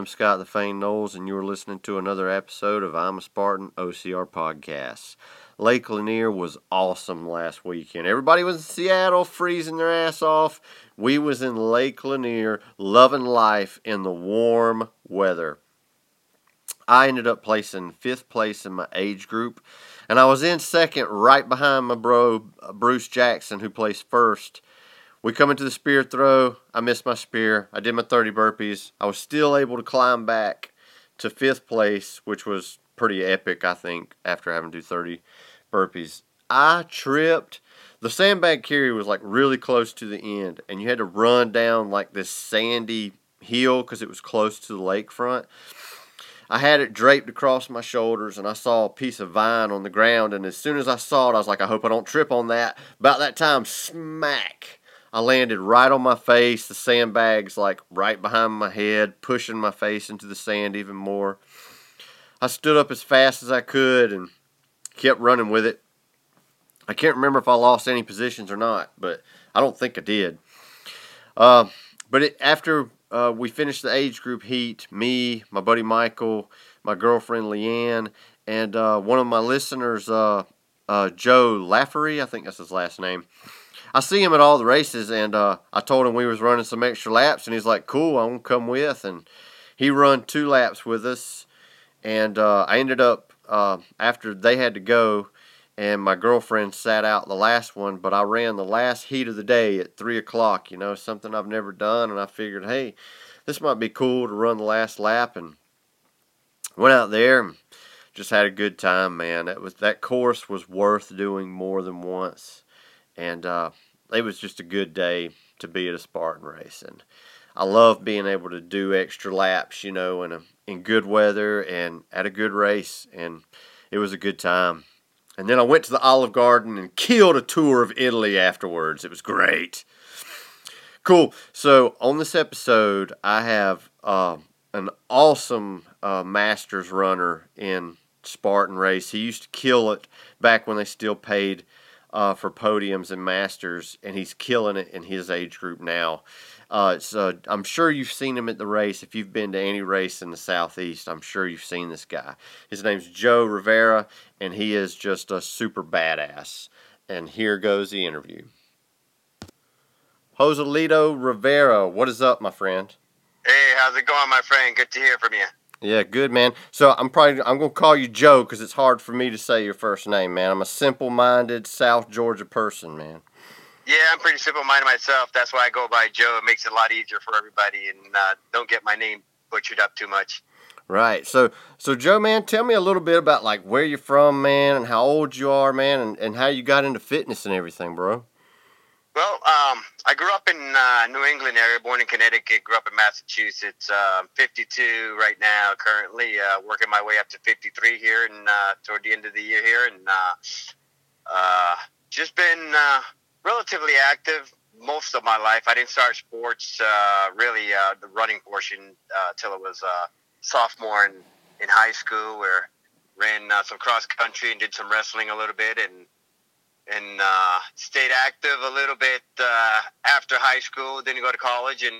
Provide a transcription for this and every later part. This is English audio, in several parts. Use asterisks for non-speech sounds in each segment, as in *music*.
am Scott the Fane Knowles, and you are listening to another episode of I'm a Spartan OCR Podcasts. Lake Lanier was awesome last weekend. Everybody was in Seattle freezing their ass off. We was in Lake Lanier loving life in the warm weather. I ended up placing fifth place in my age group, and I was in second right behind my bro Bruce Jackson, who placed first. We come into the spear throw. I missed my spear. I did my 30 burpees. I was still able to climb back to fifth place, which was pretty epic, I think, after having to do 30 burpees. I tripped. The sandbag carry was like really close to the end, and you had to run down like this sandy hill because it was close to the lakefront. I had it draped across my shoulders, and I saw a piece of vine on the ground. And as soon as I saw it, I was like, I hope I don't trip on that. About that time, smack. I landed right on my face, the sandbags like right behind my head, pushing my face into the sand even more. I stood up as fast as I could and kept running with it. I can't remember if I lost any positions or not, but I don't think I did. Uh, but it, after uh, we finished the age group heat, me, my buddy Michael, my girlfriend Leanne, and uh, one of my listeners, uh, uh, Joe Laffery, I think that's his last name. I see him at all the races, and uh, I told him we was running some extra laps, and he's like, "Cool, I'm gonna come with." And he run two laps with us, and uh, I ended up uh, after they had to go, and my girlfriend sat out the last one, but I ran the last heat of the day at three o'clock. You know, something I've never done, and I figured, hey, this might be cool to run the last lap, and went out there. And, just had a good time, man. That was that course was worth doing more than once and uh, it was just a good day to be at a Spartan race. And I love being able to do extra laps, you know, in a in good weather and at a good race, and it was a good time. And then I went to the Olive Garden and killed a tour of Italy afterwards. It was great. Cool. So on this episode, I have uh, an awesome uh, Masters runner in Spartan race. He used to kill it back when they still paid uh, for podiums and masters, and he's killing it in his age group now. Uh, so I'm sure you've seen him at the race. If you've been to any race in the southeast, I'm sure you've seen this guy. His name's Joe Rivera, and he is just a super badass. And here goes the interview. Joselito Rivera, what is up, my friend? Hey, how's it going, my friend? Good to hear from you. Yeah, good man. So I'm probably I'm gonna call you Joe because it's hard for me to say your first name, man. I'm a simple-minded South Georgia person, man. Yeah, I'm pretty simple-minded myself. That's why I go by Joe. It makes it a lot easier for everybody, and uh, don't get my name butchered up too much. Right. So so Joe, man, tell me a little bit about like where you're from, man, and how old you are, man, and, and how you got into fitness and everything, bro. Well, um, I grew up in uh, New England area, born in Connecticut, grew up in Massachusetts. Uh, 52 right now, currently uh, working my way up to 53 here, and uh, toward the end of the year here, and uh, uh, just been uh, relatively active most of my life. I didn't start sports uh, really uh, the running portion uh, till it was uh, sophomore in, in high school, where ran some cross country and did some wrestling a little bit, and and uh, stayed active a little bit uh, after high school. Then you go to college, and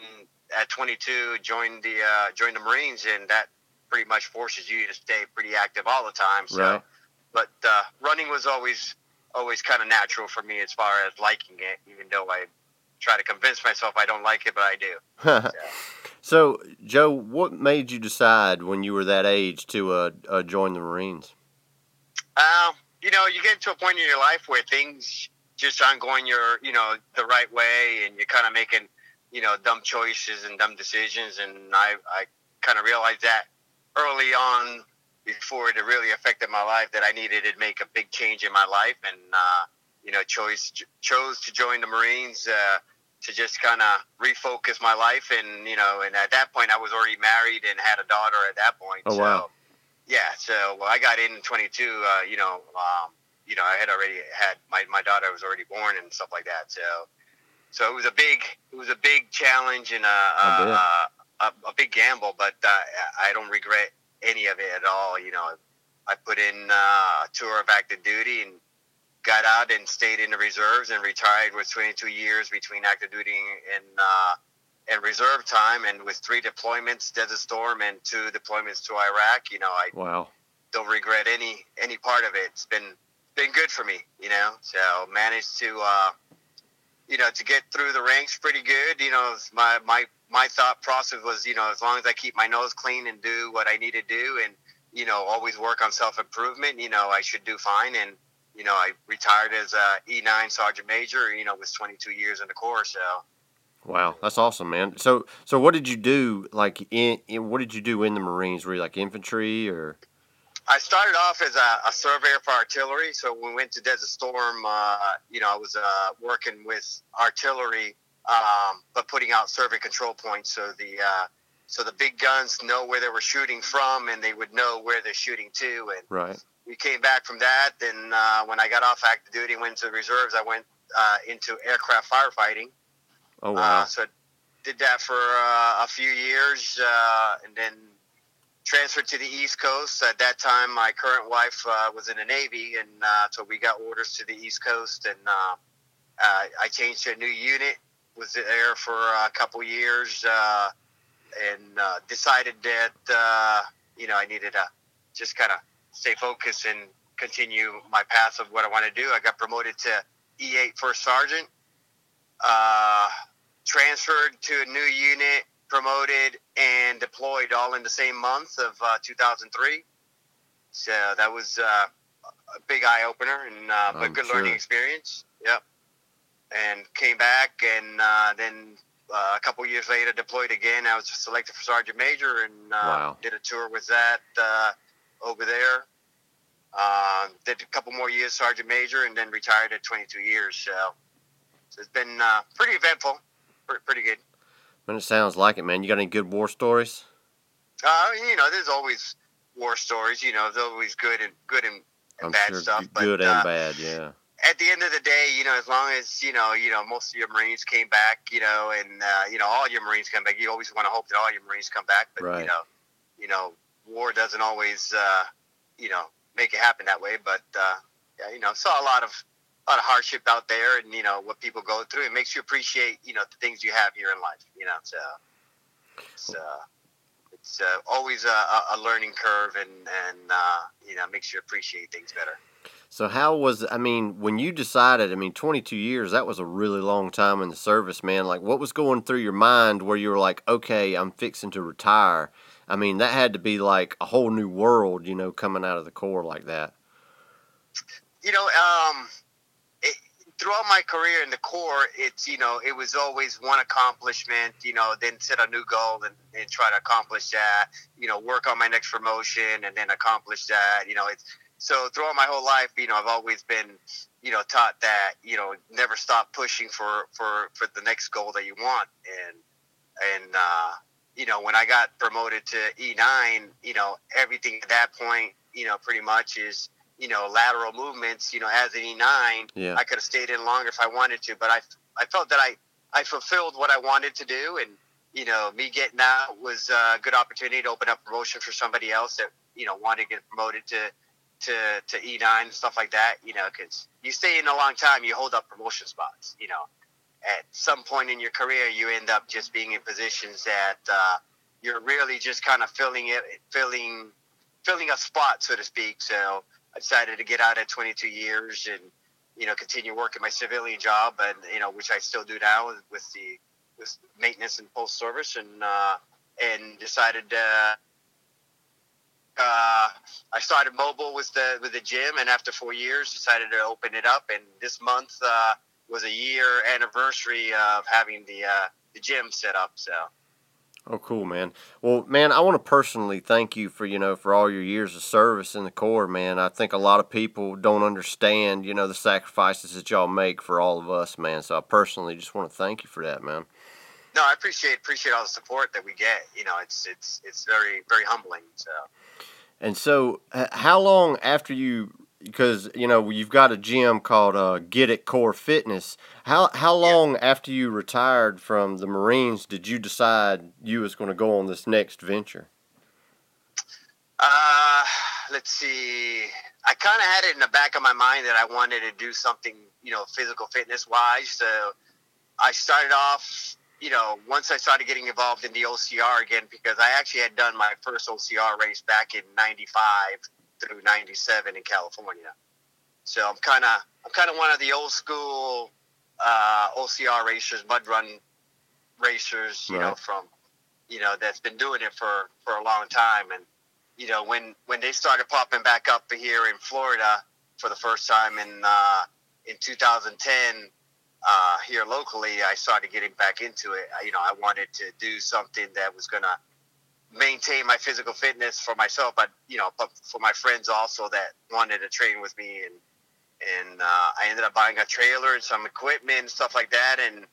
at 22, joined the uh, joined the Marines, and that pretty much forces you to stay pretty active all the time. So, Right. but uh, running was always always kind of natural for me as far as liking it, even though I try to convince myself I don't like it, but I do. *laughs* so Joe, what made you decide when you were that age to uh, uh, join the Marines? Um, you know, you get to a point in your life where things just aren't going your, you know, the right way, and you're kind of making, you know, dumb choices and dumb decisions. And I, I kind of realized that early on, before it really affected my life, that I needed to make a big change in my life. And uh, you know, chose chose to join the Marines uh, to just kind of refocus my life, and you know, and at that point, I was already married and had a daughter at that point. Oh so, wow! Yeah, so well, I got in in 22. Uh, you know, um, you know, I had already had my my daughter was already born and stuff like that. So, so it was a big it was a big challenge and a a, a, a, big gamble, but uh, I don't regret any of it at all. You know, I put in uh, a tour of active duty and got out and stayed in the reserves and retired with 22 years between active duty and uh, and reserve time, and with three deployments, Desert Storm, and two deployments to Iraq. You know, I wow. don't regret any any part of it. It's been been good for me, you know. So managed to uh, you know to get through the ranks pretty good. You know, my my my thought process was, you know, as long as I keep my nose clean and do what I need to do, and you know, always work on self improvement, you know, I should do fine. And you know, I retired as a E9 sergeant major. You know, with 22 years in the Corps, so. Wow, that's awesome, man. So, so what did you do? Like, in, in what did you do in the Marines? Were you like infantry or? I started off as a, a surveyor for artillery. So when we went to Desert Storm, uh, you know, I was uh, working with artillery, um, but putting out survey control points. So the uh, so the big guns know where they were shooting from, and they would know where they're shooting to. And right. we came back from that. Then uh, when I got off active duty went to the reserves, I went uh, into aircraft firefighting. Oh wow! Uh, so did that for uh, a few years, uh, and then transferred to the East Coast. At that time, my current wife uh, was in the Navy, and uh, so we got orders to the East Coast, and uh, uh, I changed to a new unit. Was there for a couple years, uh, and uh, decided that uh, you know I needed to just kind of stay focused and continue my path of what I want to do. I got promoted to E8 First Sergeant. Transferred to a new unit, promoted, and deployed all in the same month of uh, 2003. So that was uh, a big eye opener and uh, but good sure. learning experience. Yep. And came back, and uh, then uh, a couple years later deployed again. I was selected for sergeant major, and uh, Wow. did a tour with that uh, over there. Did a couple more years sergeant major, and then retired at 22 years. So, so it's been uh, pretty eventful, pretty, good. Man, it sounds like it, man. You got any good war stories? Uh, you know, there's always war stories. You know, there's always good and good and, and I'm bad sure stuff. g- But good uh, and bad. Yeah. at the end of the day, you know, as long as you know, you know, most of your Marines came back, you know, and uh, you know, all your Marines come back. You always want to hope that all your Marines come back, but Right. you know, you know, war doesn't always, uh, you know, make it happen that way. But uh, yeah, you know, saw a lot of a lot of hardship out there, and you know what people go through. It makes you appreciate, you know, the things you have here in life. You know, so it's uh, it's uh, always a, a learning curve, and and uh, you know, makes you appreciate things better. So how was I mean when you decided? I mean, 22 years. That was a really long time in the service, man. Like, what was going through your mind where you were like, okay, I'm fixing to retire? I mean, that had to be like a whole new world, you know, coming out of the Corps like that. you know, um, throughout my career in the Corps, it's you know, it was always one accomplishment. You know, then set a new goal and, and try to accomplish that. You know, work on my next promotion and then accomplish that. You know, it's so throughout my whole life, you know, I've always been, you know, taught that you know, never stop pushing for for for the next goal that you want. And and uh, you know, when I got promoted to E9, you know, everything at that point, you know, pretty much is you know, lateral movements, you know, as an E9, Yeah. I could have stayed in longer if I wanted to, but I, I felt that I, I fulfilled what I wanted to do. And, you know, me getting out was a good opportunity to open up promotion for somebody else that, you know, wanted to get promoted to, to, to E9 and stuff like that, you know, cause you stay in a long time, you hold up promotion spots, you know, at some point in your career, you end up just being in positions that, uh, you're really just kind of filling it, filling, filling a spot, so to speak. So, I decided to get out at 22 years and you know continue working my civilian job and you know which I still do now with the with maintenance and post service and uh, and decided uh, uh, I started mobile with the with the gym and after four years decided to open it up and this month uh, was a year anniversary of having the uh, the gym set up so Oh, cool, man. Well, man, I want to personally thank you for you know for all your years of service in the Corps, man. I think a lot of people don't understand you know the sacrifices that y'all make for all of us, man. So I personally just want to thank you for that, man. No, I appreciate appreciate all the support that we get. You know, it's it's it's very very humbling. So. And so, how long after you because you know you've got a gym called uh, Get It Core Fitness. How how long yeah. after you retired from the Marines did you decide you was going to go on this next venture? Uh, let's see. I kind of had it in the back of my mind that I wanted to do something, you know, physical fitness wise. So I started off, you know, once I started getting involved in the OCR again, because I actually had done my first OCR race back in '95 through '97 in California. So I'm kind of I'm kind of one of the old school uh, OCR racers, mud run racers, you right. know, from you know that's been doing it for for a long time. And you know when when they started popping back up here in Florida for the first time in uh, in 2010 uh, here locally, I started getting back into it. You know, I wanted to do something that was gonna maintain my physical fitness for myself, but you know, but for my friends also that wanted to train with me, and and uh, I ended up buying a trailer and some equipment and stuff like that, and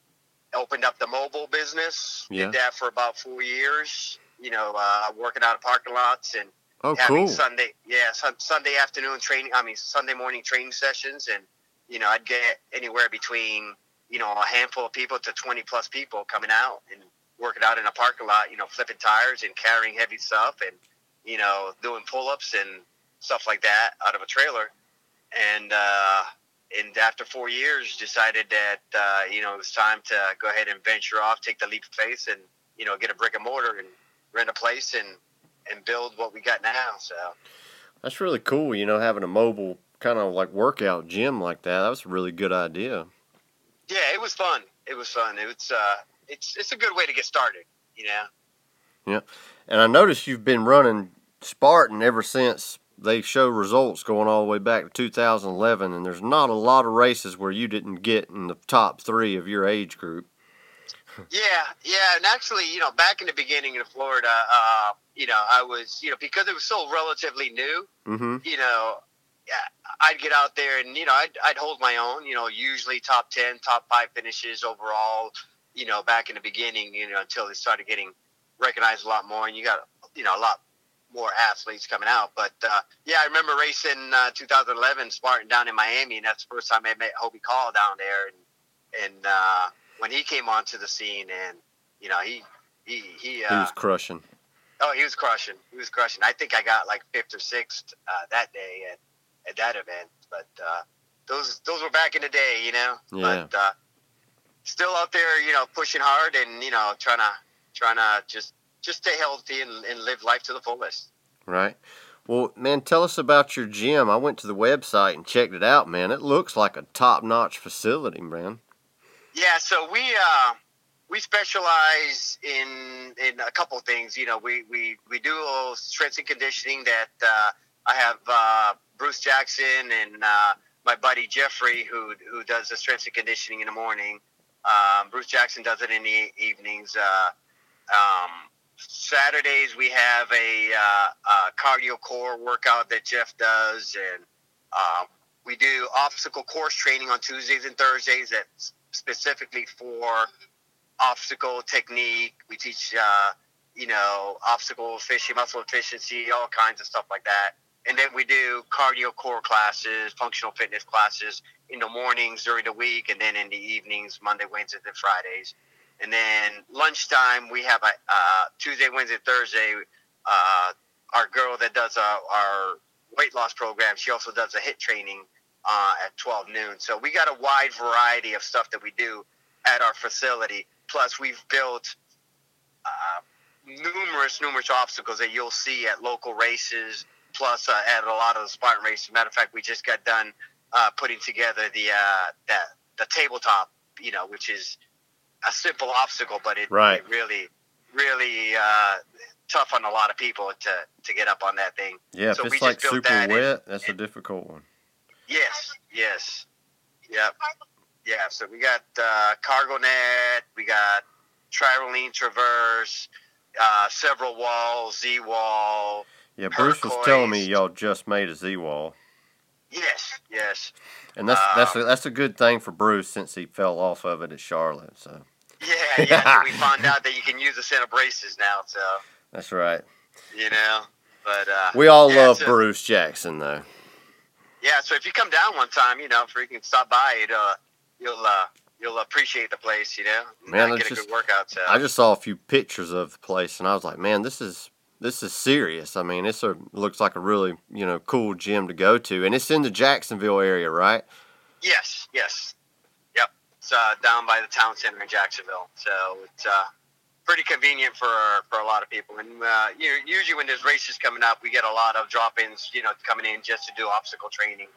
opened up the mobile business. Yeah. Did that for about four years. You know, uh, working out of parking lots and oh, having cool. Sunday, yeah, Sunday afternoon training. I mean, Sunday morning training sessions, and you know, I'd get anywhere between you know a handful of people to twenty plus people coming out and working out in a parking lot, you know, flipping tires and carrying heavy stuff and, you know, doing pull ups and stuff like that out of a trailer. And, uh, and after four years, decided that, uh, you know, it was time to go ahead and venture off, take the leap of faith and, you know, get a brick and mortar and rent a place and, and build what we got now. So that's really cool, you know, having a mobile kind of like workout gym like that. That was a really good idea. Yeah, it was fun. It was fun. It was, uh, it's it's a good way to get started. You know. Yeah, and I noticed you've been running Spartan ever since they show results going all the way back to 2011, and there's not a lot of races where you didn't get in the top three of your age group. *laughs* yeah, yeah, and actually, you know, back in the beginning in Florida, uh, you know, I was, you know, because it was so relatively new, mm-hmm. you know, I'd get out there and you know I'd, I'd hold my own. You know, usually top ten, top five finishes overall you know, back in the beginning, you know, until they started getting recognized a lot more, and you got, you know, a lot more athletes coming out. But uh, yeah, I remember racing uh, 2011 Spartan down in Miami, and that's the first time I met Hobie Call down there, and and uh, when he came onto the scene, and you know, he he he, uh, he was crushing. Oh, he was crushing. He was crushing. I think I got like fifth or sixth uh, that day at, at that event. But uh, those those were back in the day, you know. Yeah. But uh, still out there, you know, pushing hard and you know trying to trying to just just stay healthy and, and live life to the fullest. Right. Well, man, tell us about your gym. I went to the website and checked it out, man. It looks like a top-notch facility, man. Yeah, so we uh, we specialize in in a couple things. You know, we we we do strength and conditioning. That uh, I have uh, Bruce Jackson and uh, my buddy Jeffrey who who does the strength and conditioning in the morning. Um, Bruce Jackson does it in the evenings. Uh, um, Saturdays we have a, uh, a, cardio core workout that Jeff does, and uh, we do obstacle course training on Tuesdays and Thursdays. That's specifically for obstacle technique. We teach, uh, you know, obstacle efficiency, muscle efficiency, all kinds of stuff like that. And then we do cardio core classes, functional fitness classes in the mornings during the week, and then in the evenings, Monday, Wednesday, and Fridays. And then lunchtime, we have a uh, Tuesday, Wednesday, Thursday. Uh, our girl that does uh, our weight loss program, she also does a HIIT training uh, at 12 noon. So we got a wide variety of stuff that we do at our facility. Plus, we've built uh, numerous, numerous obstacles that you'll see at local races plus uh, at a lot of the Spartan races. Matter of fact, we just got done uh, putting together the uh, the the tabletop, you know, which is a simple obstacle, but it, right. it really really uh, tough on a lot of people to to get up on that thing. Yeah, so if it's like super that wet, and, that's and, a difficult one. Yes, yes, yep, yeah. So we got uh, cargo net, we got Tyrolean Traverse, uh, several walls, Z wall. Yeah, Bruce was telling me y'all just made a Z wall, Yes, yes. and that's that's Uh, a, that's a good thing for Bruce since he fell off of it at Charlotte. So Yeah, yeah. we found *laughs* out that you can use the center braces now, so that's right. you know. But uh, We all yeah, love so- Bruce Jackson though. Yeah, so if you come down one time, you know, freaking stop by, it, uh, you'll uh, you'll appreciate the place, you know. Man, get a just- good workout. So I just saw a few pictures of the place, and I was like, man, this is this is serious. I mean, this looks like a really you know cool gym to go to, and it's in the Jacksonville area, right? yes, yes, yep. It's uh, down by the town center in Jacksonville, so it's uh, pretty convenient for for a lot of people. And uh, you know, usually when there's races coming up, we get a lot of drop-ins, you know, coming in just to do obstacle training.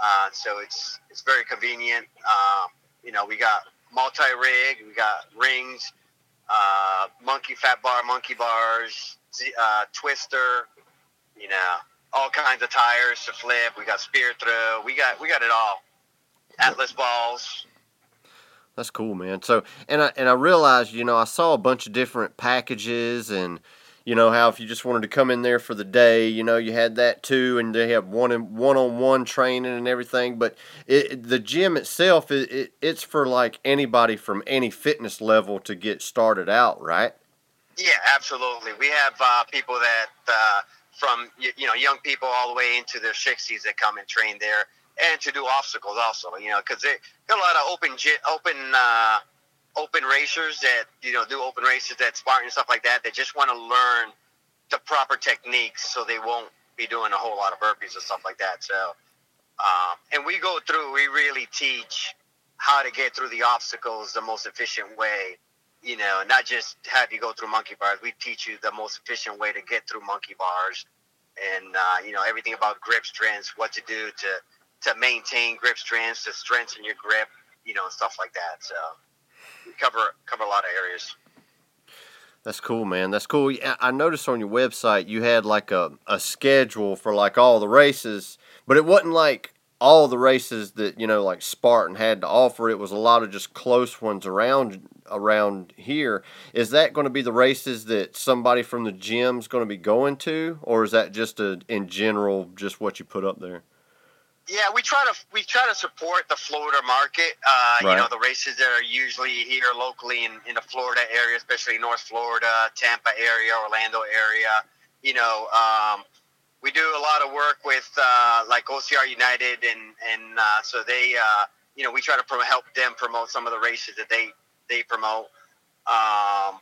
Uh, so it's it's very convenient. Um, you know, we got multi-rig, we got rings, uh, monkey fat bar, monkey bars, uh, twister. You know, all kinds of tires to flip. We got spear throw. We got we got it all. Atlas balls. That's cool, man. So, and I and I realized, you know, I saw a bunch of different packages, and you know how if you just wanted to come in there for the day, you know, you had that too, and they have one and one on one training and everything. But it, the gym itself, it, it it's for like anybody from any fitness level to get started out, right? Yeah, absolutely. We have uh, people that uh, from y- you know young people all the way into their sixties that come and train there, and to do obstacles also. You know, because they got a lot of open open uh, open racers that you know do open races that Spartan and stuff like that. That just want to learn the proper techniques so they won't be doing a whole lot of burpees and stuff like that. So, um, and we go through. We really teach how to get through the obstacles the most efficient way you know, not just have you go through monkey bars. We teach you the most efficient way to get through monkey bars, and uh, you know everything about grip strengths, what to do to to maintain grip strengths, to strengthen your grip, you know, and stuff like that. So we cover cover a lot of areas. That's cool, man. That's cool. I noticed on your website you had like a, a schedule for like all the races, but it wasn't like all the races that you know like Spartan had to offer. It was a lot of just close ones around around here. Is that going to be the races that somebody from the gym's going to be going to, or is that just a in general just what you put up there? Yeah, we try to we try to support the Florida market. Uh, Right. You know, the races that are usually here locally in, in the Florida area, especially North Florida, Tampa area, Orlando area. You know, um, we do a lot of work with uh, like OCR United, and and uh, so they, uh, you know, we try to pro- help them promote some of the races that they they promote. Um,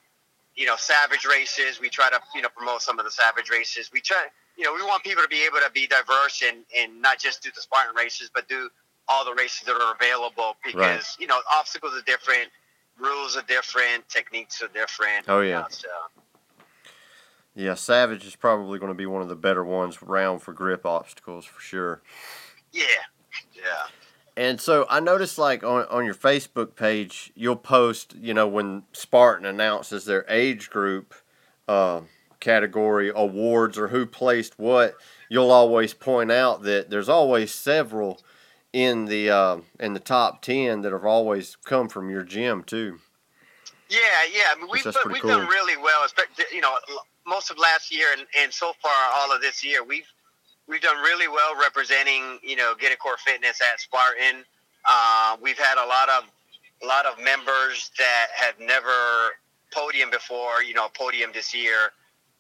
you know, Savage races. We try to you know promote some of the Savage races. We try, you know, we want people to be able to be diverse and and not just do the Spartan races, but do all the races that are available because Right. you know obstacles are different, rules are different, techniques are different. Oh, you yeah. know, so Yeah, Savage is probably going to be one of the better ones round for grip obstacles for sure. yeah, yeah. And so I noticed, like on on your Facebook page, you'll post, you know, when Spartan announces their age group uh, category awards or who placed what, you'll always point out that there's always several in the uh, in the top ten that have always come from your gym too. Yeah, yeah. I mean, we've, pretty we've done cool. really well. Especially, you know, most of last year and, and so far all of this year, we've we've done really well representing, you know, Get a Core Fitness at Spartan. Uh, we've had a lot of a lot of members that have never podium before. You know, podium this year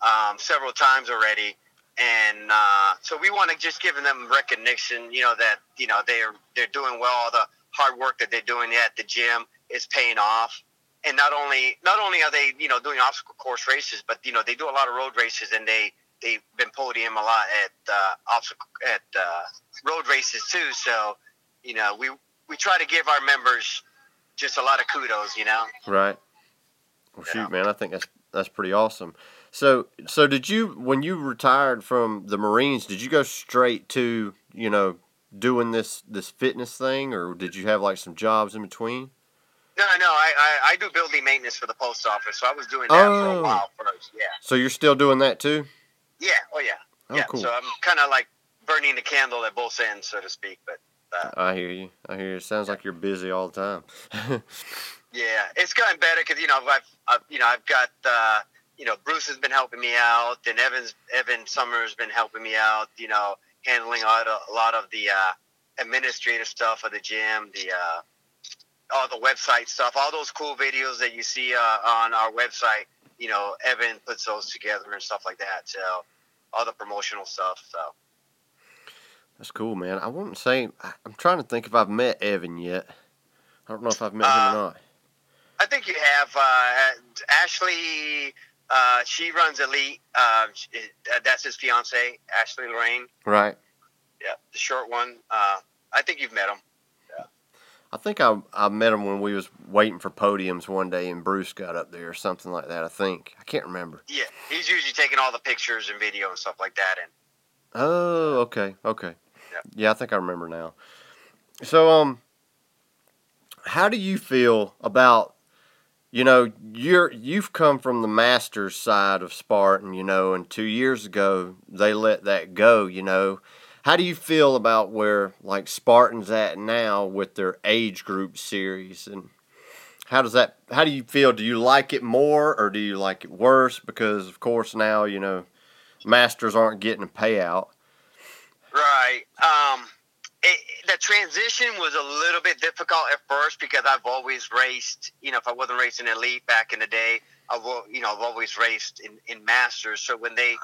um, several times already. And uh, so we want to just give them recognition, you know, that you know they're they're doing well. All the hard work that they're doing at the gym is paying off and not only not only are they you know doing obstacle course races, but you know they do a lot of road races, and they they've been podium a lot at uh, obstacle at uh, road races too. So you know we we try to give our members just a lot of kudos. You know. Right. Well, Yeah. shoot, man, I think that's that's pretty awesome. So, so did you when you retired from the Marines? Did you go straight to you know doing this this fitness thing, or did you have like some jobs in between? No, no, I, I, I do building maintenance for the post office, so I was doing that for Oh. a while first. Yeah, So you're still doing that too? yeah, oh yeah, Oh, yeah. cool. So I'm kind of like burning the candle at both ends, so to speak. But uh, I hear you. I hear you. It sounds like you're busy all the time. *laughs* Yeah, it's gotten better because you know I've, I've you know I've got uh, you know, Bruce has been helping me out, and Evans Evan Summers has been helping me out. You know, handling a lot of, a lot of the uh, administrative stuff of the gym, the uh, all the website stuff, all those cool videos that you see uh, on our website. You know, Evan puts those together and stuff like that. So all the promotional stuff. So That's cool, man. I wouldn't say I'm trying to think if I've met Evan yet. I don't know if I've met him Uh, or not. I think you have uh, Ashley. Uh, she runs Elite. Uh, she- uh, that's his fiance, Ashley Lorraine. Right. Yeah, the short one. Uh, I think you've met him. I think I I met him when we was waiting for podiums one day and Bruce got up there or something like that. I think I can't remember. Yeah, he's usually taking all the pictures and video and stuff like that. And Oh, okay, okay. Yeah. Yeah, I think I remember now. So, um, how do you feel about, you know, you're you've come from the masters side of Spartan, you know, and two years ago they let that go, you know. How do you feel about where like Spartan's at now with their age group series and how does that how do you feel? Do you like it more or do you like it worse? Because of course now, you know, masters aren't getting a payout. right, um, it, the transition was a little bit difficult at first because I've always raced. You know, if I wasn't racing Elite back in the day, I've you know I've always raced in, in Masters. So when they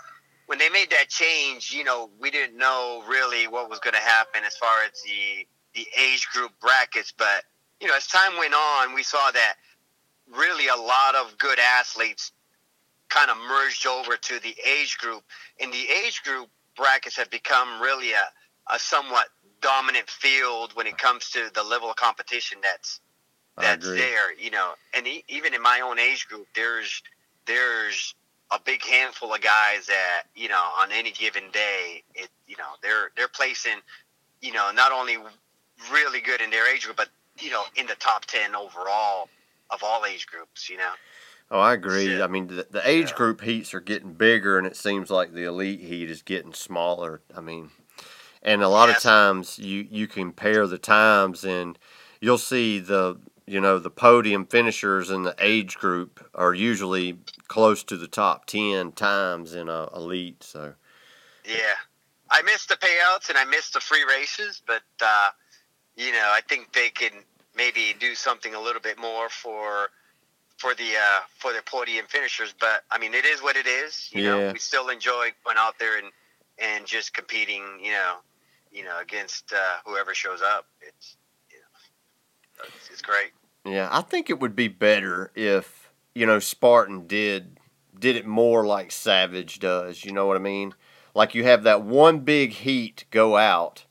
when they made that change, you know, we didn't know really what was going to happen as far as the the age group brackets. But you know, as time went on, we saw that really a lot of good athletes kind of merged over to the age group, and the age group brackets have become really a, a somewhat dominant field when it comes to the level of competition that's that's there. You know, and e- even in my own age group, there's there's a big handful of guys that you know on any given day, it you know they're they're placing you know not only really good in their age group, but you know in the top ten overall of all age groups. You know. Oh, I agree. Shit. I mean, the, the age Yeah. group heats are getting bigger, and it seems like the elite heat is getting smaller. I mean, and a lot of times you you compare the times, and you'll see the you know the podium finishers in the age group are usually close to the top ten times in a elite. So Yeah, I missed the payouts and I missed the free races, but uh, you know I think they can maybe do something a little bit more for for the uh, for their podium finishers. But I mean, it is what it is. You know, we still enjoy going out there and and just competing. You know, you know against uh, whoever shows up. It's it's, it's great. yeah, I think it would be better if you know Spartan did did it more like Savage does. You know what I mean? Like you have that one big heat go out,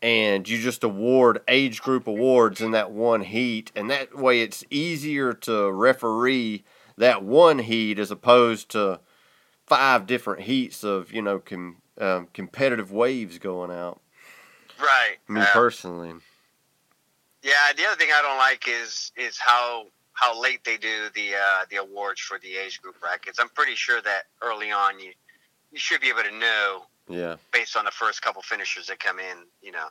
and you just award age group awards in that one heat, and that way it's easier to referee that one heat as opposed to five different heats of you know com, um, competitive waves going out. Right. Me Uh, personally, Yeah, the other thing I don't like is is how how late they do the uh, the awards for the age group brackets. I'm pretty sure that early on you you should be able to know yeah, based on the first couple finishers that come in, you know.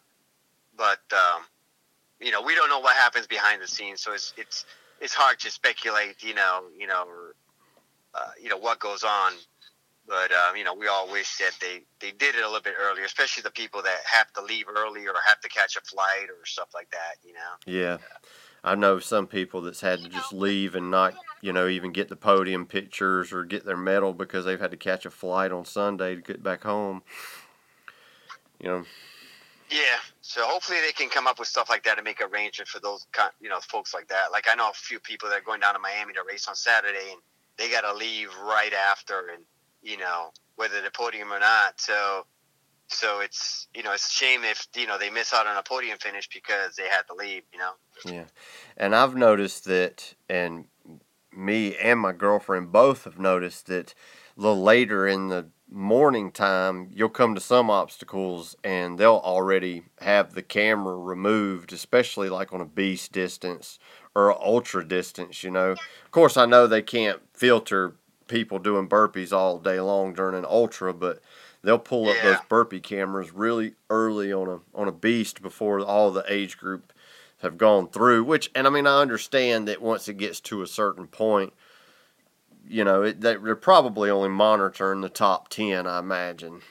But um, you know, we don't know what happens behind the scenes, so it's it's it's hard to speculate, you know, you know, or, uh, you know what goes on. But um, you know, we all wish that they they did it a little bit earlier, especially the people that have to leave early or have to catch a flight or stuff like that. You know. Yeah. I know some people that's had to just leave and not, you know, even get the podium pictures or get their medal because they've had to catch a flight on Sunday to get back home. You know, Yeah, so hopefully they can come up with stuff like that and make arrangement for those, kind, you know, folks like that. Like I know a few people that are going down to Miami to race on Saturday, and they got to leave right after, and you know whether the podium or not. So, so it's you know it's a shame if you know they miss out on a podium finish because they had to leave. You know. yeah. And I've noticed that, and me and my girlfriend both have noticed that a little later in the morning time, you'll come to some obstacles and they'll already have the camera removed, especially like on a beast distance or ultra distance, you know. Of course, I know they can't filter people doing burpees all day long during an ultra, but they'll pull up those burpee cameras really early on a on a beast before all the age group have gone through. Which, and I mean, I understand that once it gets to a certain point, you know, it, they- they're probably only monitoring the top ten, I imagine,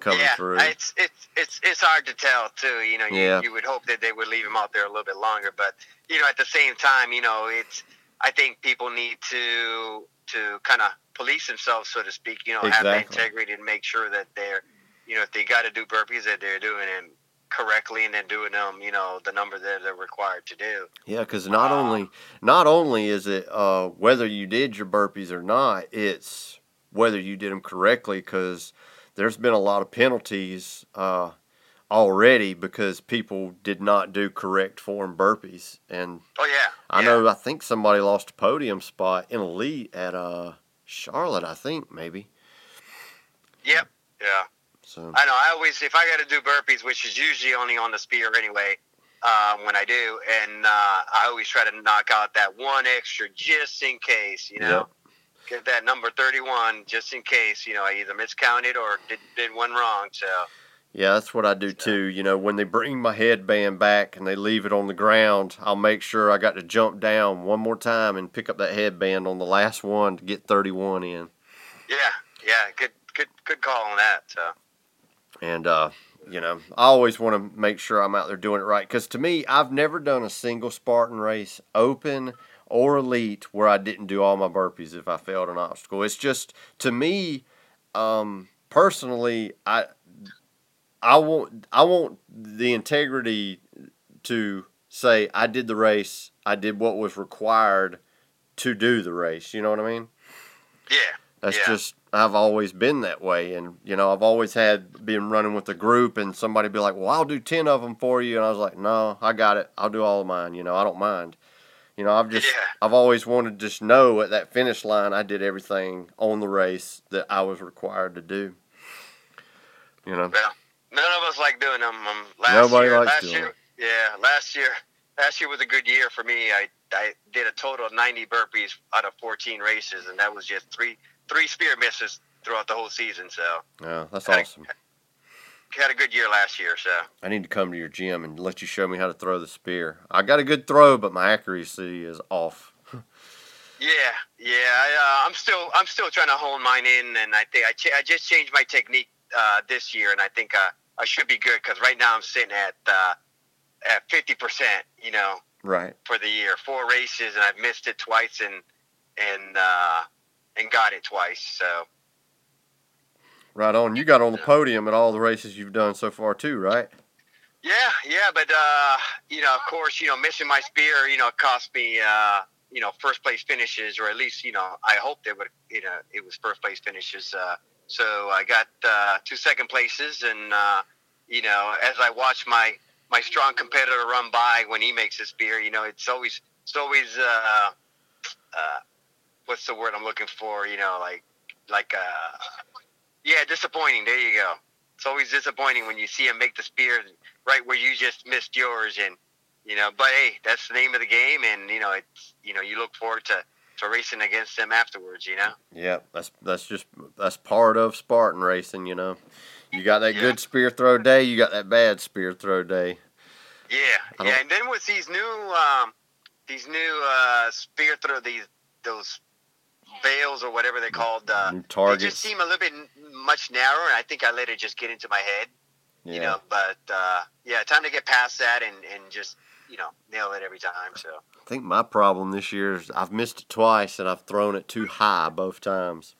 coming yeah, through. it's it's it's it's hard to tell too. You know, you, Yeah. you would hope that they would leave him out there a little bit longer, but you know, at the same time, you know, it's I think people need to to kind of police themselves, so to speak. You know, have the integrity and make sure that they're, you know, if they got to do burpees, that they're doing them correctly and then doing them, you know, the number that they're required to do. Yeah, because not Uh, only not only is it uh, whether you did your burpees or not, it's whether you did them correctly. Because there's been a lot of penalties uh, already because people did not do correct form burpees, and Oh yeah, I yeah. know I think somebody lost a podium spot in elite at uh, Charlotte. I think maybe. Yep. Yeah. So I know. I always, if I got to do burpees, which is usually only on the spear anyway, um, when I do, and uh, I always try to knock out that one extra just in case, you know, get that number thirty-one just in case, you know, I either miscounted or did, did one wrong. So Yeah, that's what I do too. You know, when they bring my headband back and they leave it on the ground, I'll make sure I got to jump down one more time and pick up that headband on the last one to get 31 in. yeah, yeah, good, good, good call on that. So And, uh, you know, I always want to make sure I'm out there doing it right. Because to me, I've never done a single Spartan race, open or elite, where I didn't do all my burpees if I failed an obstacle. It's just, to me, um, personally, I. I want I want the integrity to say I did the race, I did what was required to do the race. You know what I mean? yeah, That's Yeah. just I've always been that way, and you know I've always had been running with a group, and somebody be like, "Well, I'll do ten of them for you," and I was like, "No, I got it. I'll do all of mine. You know, I don't mind." You know, I've just Yeah. I've always wanted to just know at that finish line I did everything on the race that I was required to do. You know, well, none of us like doing them. Um, last Nobody year, likes last doing year, them. yeah, last year, last year was a good year for me. I I did a total of ninety burpees out of fourteen races, and that was just three three spear misses throughout the whole season. So yeah, that's Had a- awesome. had a good year last year. So I need to come to your gym and let you show me how to throw the spear. I got a good throw, but my accuracy is off. *laughs* yeah, yeah, I, uh, I'm still I'm still trying to hone mine in, and I think I ch- I just changed my technique uh, this year, and I think uh, I should be good because right now I'm sitting at uh, at fifty percent. You know, Right. for the year, four races, and I've missed it twice, and and uh, and got it twice. So Right on. You got on the podium at all the races you've done so far too, right? yeah, yeah, but uh, you know, of course, you know, missing my spear, you know, cost me. Uh, you know, first place finishes, or at least, you know, I hoped it would, you know, it was first place finishes. Uh, so I got uh, two second places, and uh, you know, as I watch my my strong competitor run by when he makes his beer, you know, it's always it's always uh, uh, what's the word I'm looking for? You know, like like uh, yeah, disappointing. There you go. It's always disappointing when you see him make the spear right where you just missed yours, and you know. But hey, that's the name of the game, and you know, it's you know, you look forward to to racing against them afterwards. You know. Yeah, that's that's just that's part of Spartan racing, you know. You got that Yeah. good spear throw day, you got that bad spear throw day. Yeah, yeah, and then with these new um, these new uh, spear throw these those veils or whatever they're called, uh, they just seem a little bit much narrower. And I think I let it just get into my head, yeah. you know. But uh, yeah, time to get past that and and just you know nail it every time. So I think my problem this year is I've missed it twice and I've thrown it too high both times.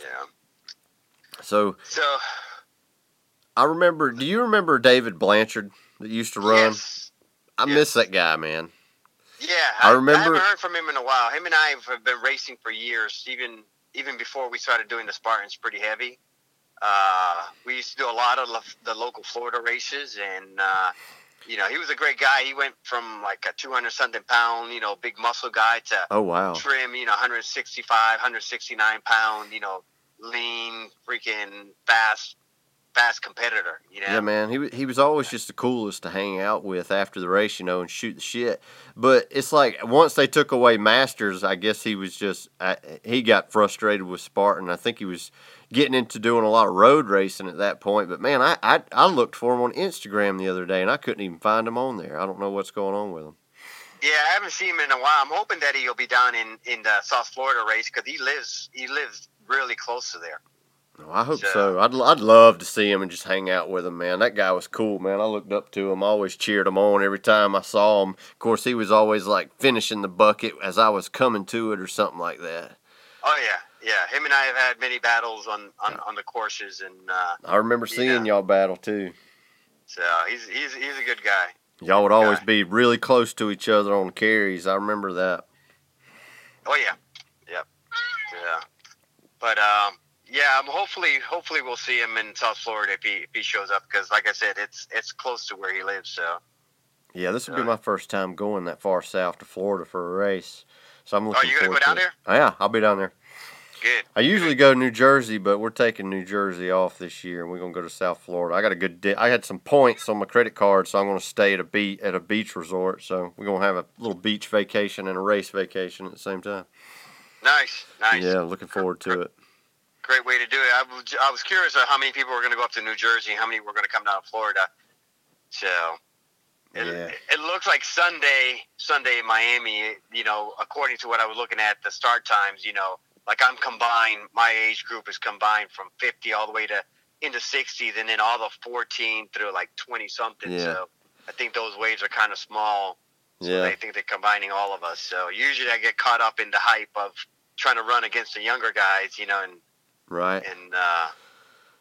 yeah, So so I remember do you remember David Blanchard that used to run? yes, I yes. miss that guy, man. yeah. I I, remember- I haven't heard from him in a while. Him and I have been racing for years, even even before we started doing the Spartans pretty heavy. Uh, we used to do a lot of lo- the local Florida races, and uh, you know, he was a great guy. He went from like a 200 something pound, you know, big muscle guy to Oh wow. trim, you know, 165, 169 pound, you know, lean, freaking fast, fast competitor. You know, Yeah, man. He he was always just the coolest to hang out with after the race, you know, and shoot the shit. But it's like once they took away Masters, I guess he was just uh, he got frustrated with Spartan. I think he was getting into doing a lot of road racing at that point. But man, I I, I looked for him on Instagram the other day and I couldn't even find him on there. I don't know what's going on with him. Yeah, I haven't seen him in a while. I'm hoping that he'll be down in in the South Florida race because he lives he lives really close to there. Oh, I hope So- so. I'd, I'd love to see him and just hang out with him, man. That guy was cool, man. I looked up to him. I always cheered him on every time I saw him. Of course, he was always like finishing the bucket as I was coming to it or something like that. Oh yeah, yeah. Him and I have had many battles on on, on the courses, and uh, I remember seeing Yeah. y'all battle too. so he's he's he's a good guy. Y'all would always guy. be really close to each other on carries. I remember that. Oh yeah, yep, yeah. But um, yeah, um, hopefully hopefully we'll see him in South Florida if he if he shows up because like I said, it's it's close to where he lives. So Yeah, this will be my first time going that far south to Florida for a race. So I'm looking Oh, you gonna forward go down to it. Oh, yeah, I'll be down there. Good. I usually go to New Jersey, but we're taking New Jersey off this year, and we're gonna go to South Florida. I got a good. Di- I had some points on my credit card, so I'm gonna stay at a beach at a beach resort. So we're gonna have a little beach vacation and a race vacation at the same time. Nice, nice. Yeah, looking forward to it. Great way to do it. I was, I was curious how many people were going to go up to New Jersey how many were going to come down to Florida. So it, Yeah. it looks like Sunday, Sunday in Miami, you know, according to what I was looking at, the start times, you know, like I'm combined, my age group is combined from 50 all the way to into 60s and then all the 14 through like 20 something. Yeah. So I think those waves are kind of small. So Yeah, they think they're combining all of us. So usually I get caught up in the hype of trying to run against the younger guys, you know, and right. and uh,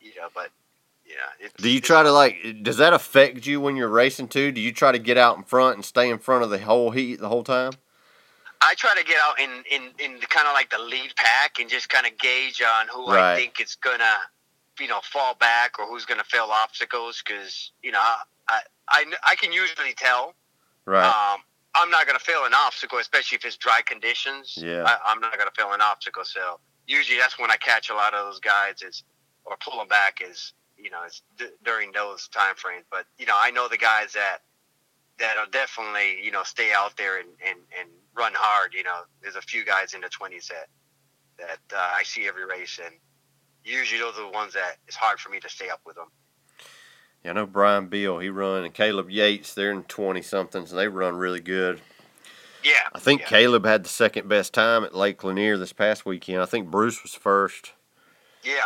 you know, but yeah. It's, Do you try to like? Does that affect you when you're racing too? Do you try to get out in front and stay in front of the whole heat the whole time? I try to get out in in in kind of like the lead pack and just kind of gauge on who Right. I think is gonna, you know, fall back or who's gonna fail obstacles because you know I, I I I can usually tell. Right. Um, I'm not gonna fail an obstacle, especially if it's dry conditions. Yeah. I, I'm not gonna fail an obstacle. So usually that's when I catch a lot of those guys is or pull them back is you know it's d- during those time frames. But you know I know the guys that that'll definitely you know stay out there and and, and run hard. You know there's a few guys in the 20s that that uh, I see every race and usually those are the ones that it's hard for me to stay up with them. Yeah, I know Brian Beal, he run, and Caleb Yates, they're in 20 somethings, and they run really good. Yeah, I think yeah. Caleb had the second best time at Lake Lanier this past weekend. I think Bruce was first. Yeah.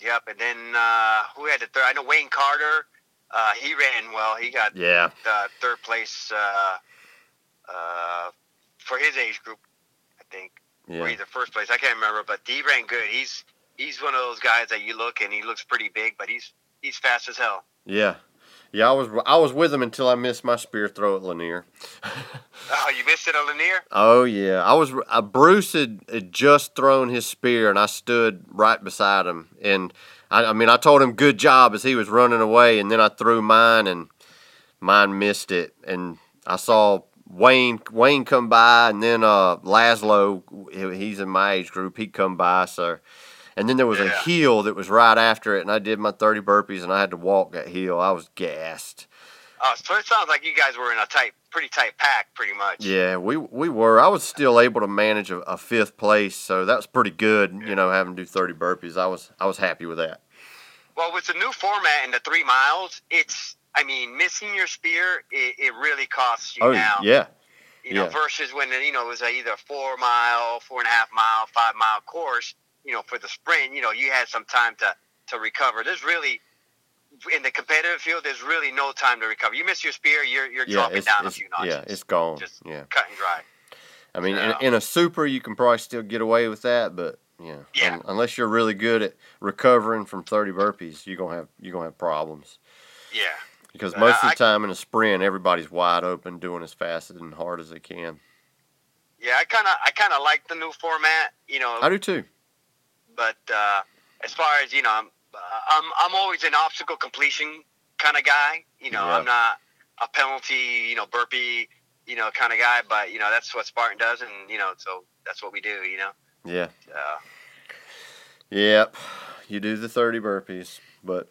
Yep. And then uh, who had the third? I know Wayne Carter. Uh, he ran well. He got Yeah, third place uh, uh, for his age group, I think, yeah, either first place. I can't remember, but he ran good. He's he's one of those guys that you look and he looks pretty big, but he's he's fast as hell. yeah. Yeah, I was I was with him until I missed my spear throw at Lanier. *laughs* Oh, you missed it at Lanier? Oh yeah, I was. Uh, Bruce had, had just thrown his spear, and I stood right beside him. And I, I mean, I told him good job as he was running away, and then I threw mine, and mine missed it. And I saw Wayne Wayne come by, and then uh, Laszlo, he's in my age group, he come by. So, and then there was a Yeah. hill that was right after it, and I did my thirty burpees, and I had to walk that hill. I was gassed. Oh, so it sounds like you guys were in a tight, pretty tight pack, pretty much. Yeah, we we were. I was still able to manage a, a fifth place, so that was pretty good. You know, having to do thirty burpees, I was I was happy with that. Well, with the new format and the three miles, it's I mean, missing your spear, it, it really costs you Oh now. yeah, you know, Yeah. versus when you know it was either a four mile, four and a half mile, five mile course. You know, for the sprint, you know, you had some time to to recover. There's really in the competitive field, there's really no time to recover. You miss your spear, you're you're yeah, dropping down a few notches. yeah, it's gone. Just- yeah, cut and dry. I mean, Yeah. in, in a super, you can probably still get away with that, but yeah, Yeah. un- unless you're really good at recovering from thirty burpees, you're gonna have you're gonna have problems. Yeah, Because Uh, most of the time in a sprint, everybody's wide open, doing as fast and hard as they can. yeah. I kind of I kind of like the new format. You know, I do too. but uh, as far as you know, I'm I'm I'm always an obstacle completion kind of guy. You know, Yeah. I'm not a penalty, you know, burpee, you know, kind of guy. But you know, that's what Spartan does, and you know, so that's what we do. You know, Yeah. uh, Yep, you do the thirty burpees, but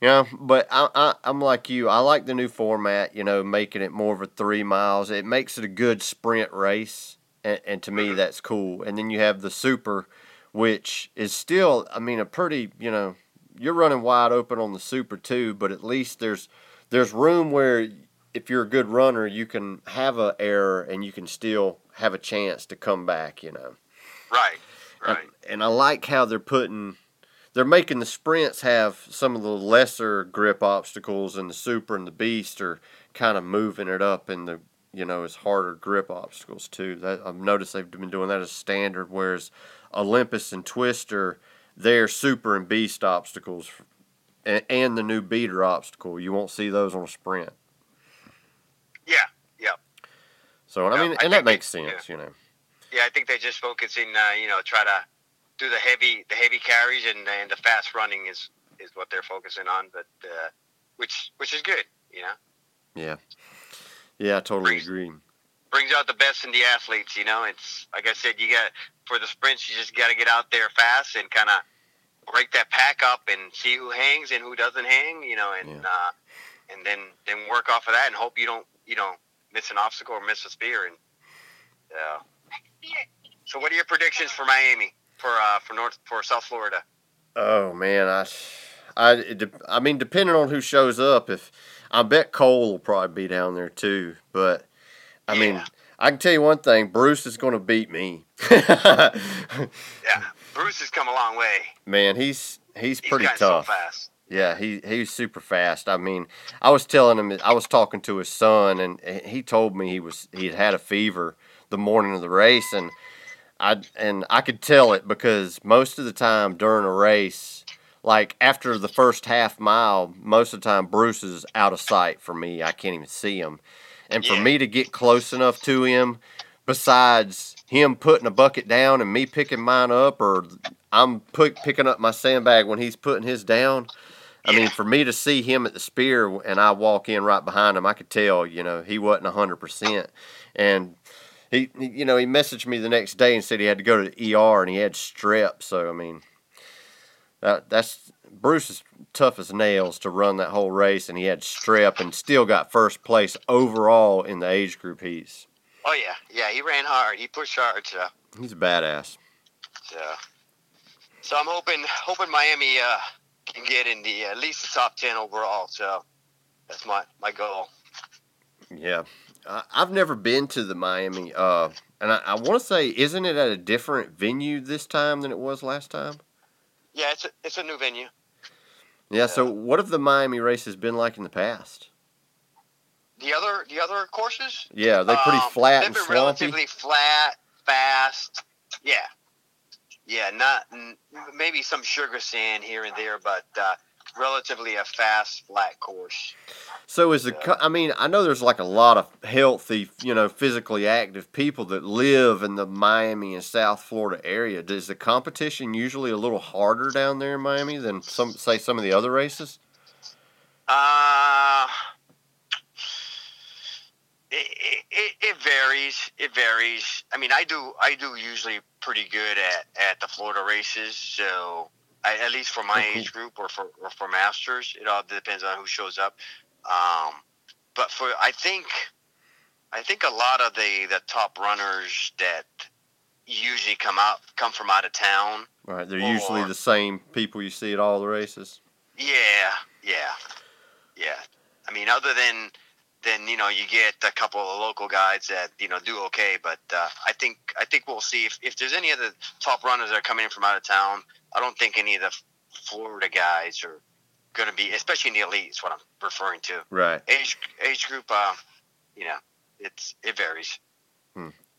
you know, but I, I I'm like you. I like the new format. You know, making it more of a three miles. It makes it a good sprint race, and, and to me Mhm. that's cool. And then you have the super, which is still, I mean, a pretty. You know, you're running wide open on the super too, but at least there's there's room where if you're a good runner, you can have a error and you can still have a chance to come back. You know. Right. And- Right. And, I like how they're putting, they're making the sprints have some of the lesser grip obstacles, and the super and the beast are kind of moving it up in the, you know, as harder grip obstacles too. That I've noticed they've been doing that as standard, whereas Olympus and Twister, they're super and beast obstacles, and, and the new beater obstacle. You won't see those on a sprint. Yeah. Yeah. So and I Yeah, mean, I and that makes sense, you know. Yeah. I think they're just focusing. Uh, you know, try to do the heavy the heavy carries and, and the fast running is is what they're focusing on. But uh, which which is good. You know, Yeah, yeah, I totally Brings- agree. brings out the best in the athletes. You know, it's like I said, you got for the sprints, you just got to get out there fast and kind of break that pack up and see who hangs and who doesn't hang. You know, and Yeah. uh, and then then work off of that and hope you don't you know miss an obstacle or miss a spear. And uh, so, what are your predictions for Miami for uh, for North for South Florida? Oh man, I, I, I mean, depending on who shows up, if I bet Cole will probably be down there too. But I mean, I can tell you one thing: Bruce is going to beat me. Yeah, Bruce has come a long way. man, he's he's He's pretty tough. so fast. Yeah, he he's super fast. I mean, I was telling him I was talking to his son, and he told me he was he had had a fever the morning of the race, and I and I could tell it because most of the time during a race, like after the first half mile, most of the time Bruce is out of sight for me. I can't even see him, and for Yeah. me to get close enough to him, besides him putting a bucket down and me picking mine up, or I'm put, picking up my sandbag when he's putting his down. I mean, for me to see him at the spear and I walk in right behind him, I could tell, you know, he wasn't hundred percent. And he, you know, he messaged me the next day and said he had to go to the ER and he had strep. So I mean, that that's Bruce is tough as nails to run that whole race, and he had strep and still got first place overall in the age group heats. Oh yeah, yeah. He ran hard. He pushed hard. So, He's a badass. so, so I'm hoping hoping Miami uh, can get in the at least the top ten overall. So that's my my goal. Yeah, I, I've never been to the Miami, uh, and I, I want to say, isn't it at a different venue this time than it was last time? Yeah, it's a, it's a new venue. Yeah. So, what have the Miami races been like in the past? The other the other courses, Yeah, are they pretty um, flat they've and been relatively flat, fast. Yeah, yeah. Not n- maybe some sugar sand here and there, but uh, relatively a fast, flat course. So is the co- I mean I know there's like a lot of healthy, you know, physically active people that live in the Miami and South Florida area. Does the competition usually a little harder down there in Miami than some say some of the other races? Uh, it, it, it varies. It varies. I mean, I do I do usually pretty good at, at the Florida races. So I, at least for my Oh, age group or for or for masters, it all depends on who shows up. Um, but for I think I think a lot of the the top runners that usually come out come from out of town. Right, they're usually the same people you see at all the races. Yeah, yeah, yeah. I mean, other than then you know you get a couple of local guys that you know do okay, but uh, I think I think we'll see if, if there's any other top runners that are coming in from out of town. I don't think any of the Florida guys are going to be, especially in the elite. Is what I'm referring to. Right. Age age group, uh, you know, it's it varies.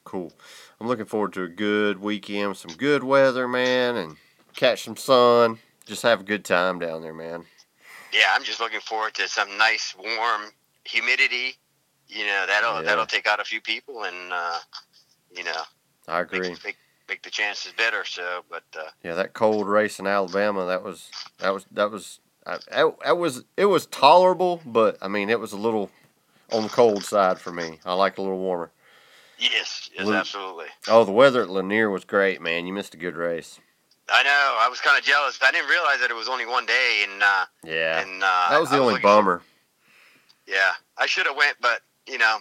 Cool. I'm looking forward to a good weekend some good weather, man, and catch some sun. Just have a good time down there, man. Yeah, I'm just looking forward to some nice warm humidity. You know, that'll Yeah. that'll take out a few people and uh, you know I agree. make, make make the chances better. So, but uh, Yeah, that cold race in Alabama, that was that was that was I, that, that was it was tolerable, but I mean it was a little on the cold side for me. I like a little warmer. yes, yes, Luke. absolutely. Oh, the weather at Lanier was great, man. You missed a good race. I know. I was kind of jealous. I didn't realize that it was only one day, and uh, Yeah, and uh, that was the I only for- bummer. yeah, I should have went, but you know,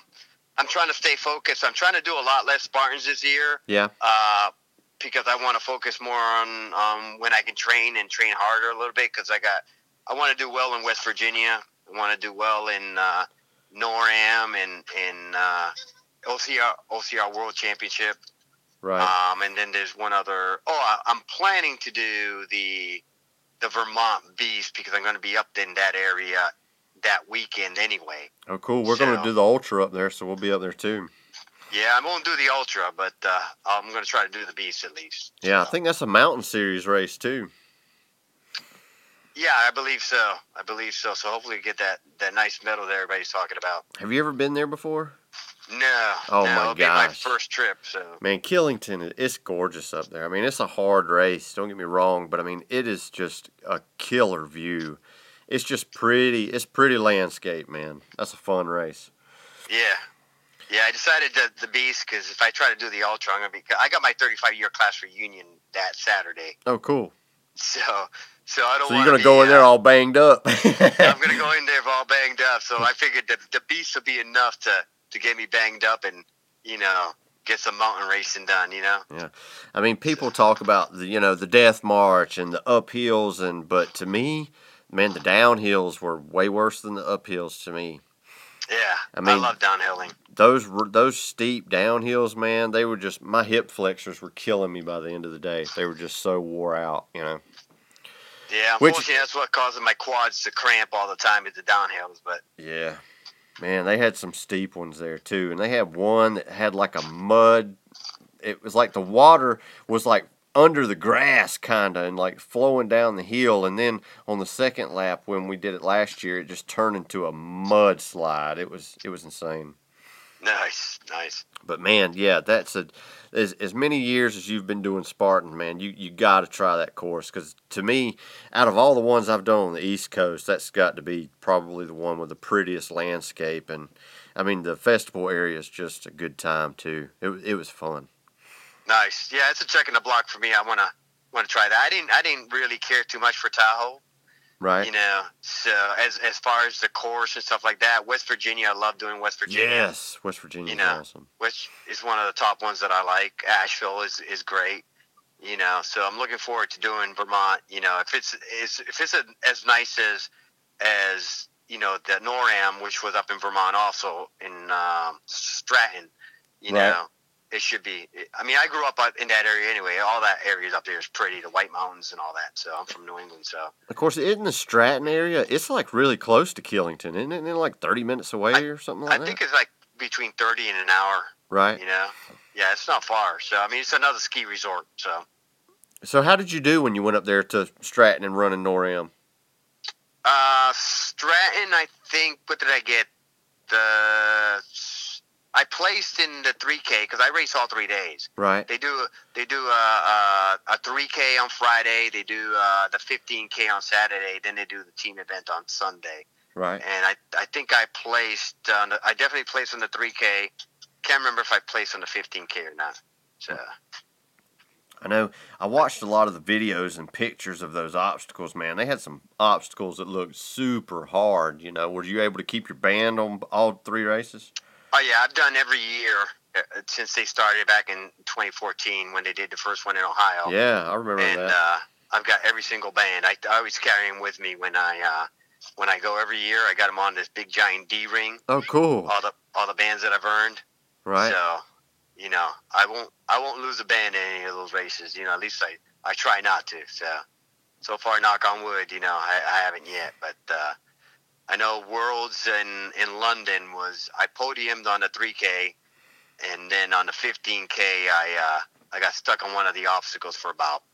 I'm trying to stay focused. I'm trying to do a lot less Spartans this year. Yeah. Uh, because I want to focus more on um, when I can train and train harder a little bit. Because I got, I want to do well in West Virginia. I want to do well in uh, NORAM and in uh, OCR OCR World Championship. Right. Um, and then there's one other. Oh, I, I'm planning to do the the Vermont Beast because I'm going to be up in that area that weekend anyway. oh, cool. We're going to do the ultra up there, so we'll be up there too. Yeah, I won't do the Ultra, but uh, I'm going to try to do the Beast at least. Yeah, I think that's a mountain series race too. Yeah, I believe so. I believe so. So hopefully we get that, that nice medal that everybody's talking about. Have you ever been there before? No. Oh, no, my it'll be my gosh. first trip. So Man, Killington, it's gorgeous up there. I mean, it's a hard race. Don't get me wrong, but I mean, it is just a killer view. It's just pretty. It's pretty landscape, man. That's a fun race. yeah, yeah. I decided that the Beast because if I try to do the Ultra, I'm to be. I got my 35 year class reunion that Saturday. Oh, cool. So so I don't. So you're gonna go be, in there uh, all banged up. *laughs* I'm gonna *laughs* go in there all banged up. So I figured that the beast will be enough to to get me banged up and you know get some mountain racing done. You know. Yeah, I mean, people talk about the you know the death march and the uphills, and but to me, man, the downhills were way worse than the uphills to me. Yeah. I mean, I, love downhilling. Those those steep downhills, man. They were just my hip flexors were killing me by the end of the day. They were just so wore out, you know. Yeah. Which- Unfortunately, that's what causes my quads to cramp all the time is the downhills. But Yeah. Man, they had some steep ones there too. And they had one that had like a mud it was like the water was like under the grass kinda and like flowing down the hill and then on the second lap when we did it last year it just turned into a mudslide. It was it was insane. nice, nice. But man, yeah, that's a as, as many years as you've been doing Spartan, man, you you got to try that course because to me, out of all the ones I've done on the East Coast, that's got to be probably the one with the prettiest landscape, and I mean the festival area is just a good time too. It it was fun, Nice. Yeah, it's a check in the block for me. I wanna wanna try that. I didn't I didn't really care too much for Tahoe. right? You know, so as as far as the course and stuff like that, West Virginia, I love doing West Virginia. yes, West Virginia You know. awesome. which is one of the top ones that I like. Asheville is is great. You know, so I'm looking forward to doing Vermont. You know, if it's, it's if it's a, as nice as as you know the NORAM, which was up in Vermont, also in um, Stratton. You Right. know, it should be. I mean, I grew up in that area anyway. All that area up there is pretty, the White Mountains and all that. So I'm from New England, so Of course, in the Stratton area, it's like really close to Killington, isn't it? Isn't it like thirty minutes away or something like I that? I think it's like between 30 and an hour. right. You know, yeah, it's not far. So I mean, it's another ski resort. So. So how did you do when you went up there to Stratton and running NORAM? Uh, Stratton, I think. What did I get? The I placed in the 3K because I race all three days. Right. They do they do a, a, a 3K on Friday. They do uh, the 15K on Saturday. Then they do the team event on Sunday. Right. And I I think I placed on the, I definitely placed on the 3K. Can't remember if I placed on the 15K or not. So I know I watched a lot of the videos and pictures of those obstacles, man. They had some obstacles that looked super hard. You know, were you able to keep your band on all three races? Oh yeah, I've done every year uh, since they started back in 2014 when they did the first one in Ohio. Yeah, I remember and that. uh, I've got every single band. I, I always carry them with me when I uh, when I go every year. I got them on this big giant D ring. oh, cool. All the all the bands that I've earned. Right. So you know, I won't I won't lose a band in any of those races. You know, at least I I try not to. So so far, knock on wood, you know, I, I haven't yet, but. uh I know Worlds in in London was I podiumed on the 3K, and then on the 15K I uh, I got stuck on one of the obstacles for about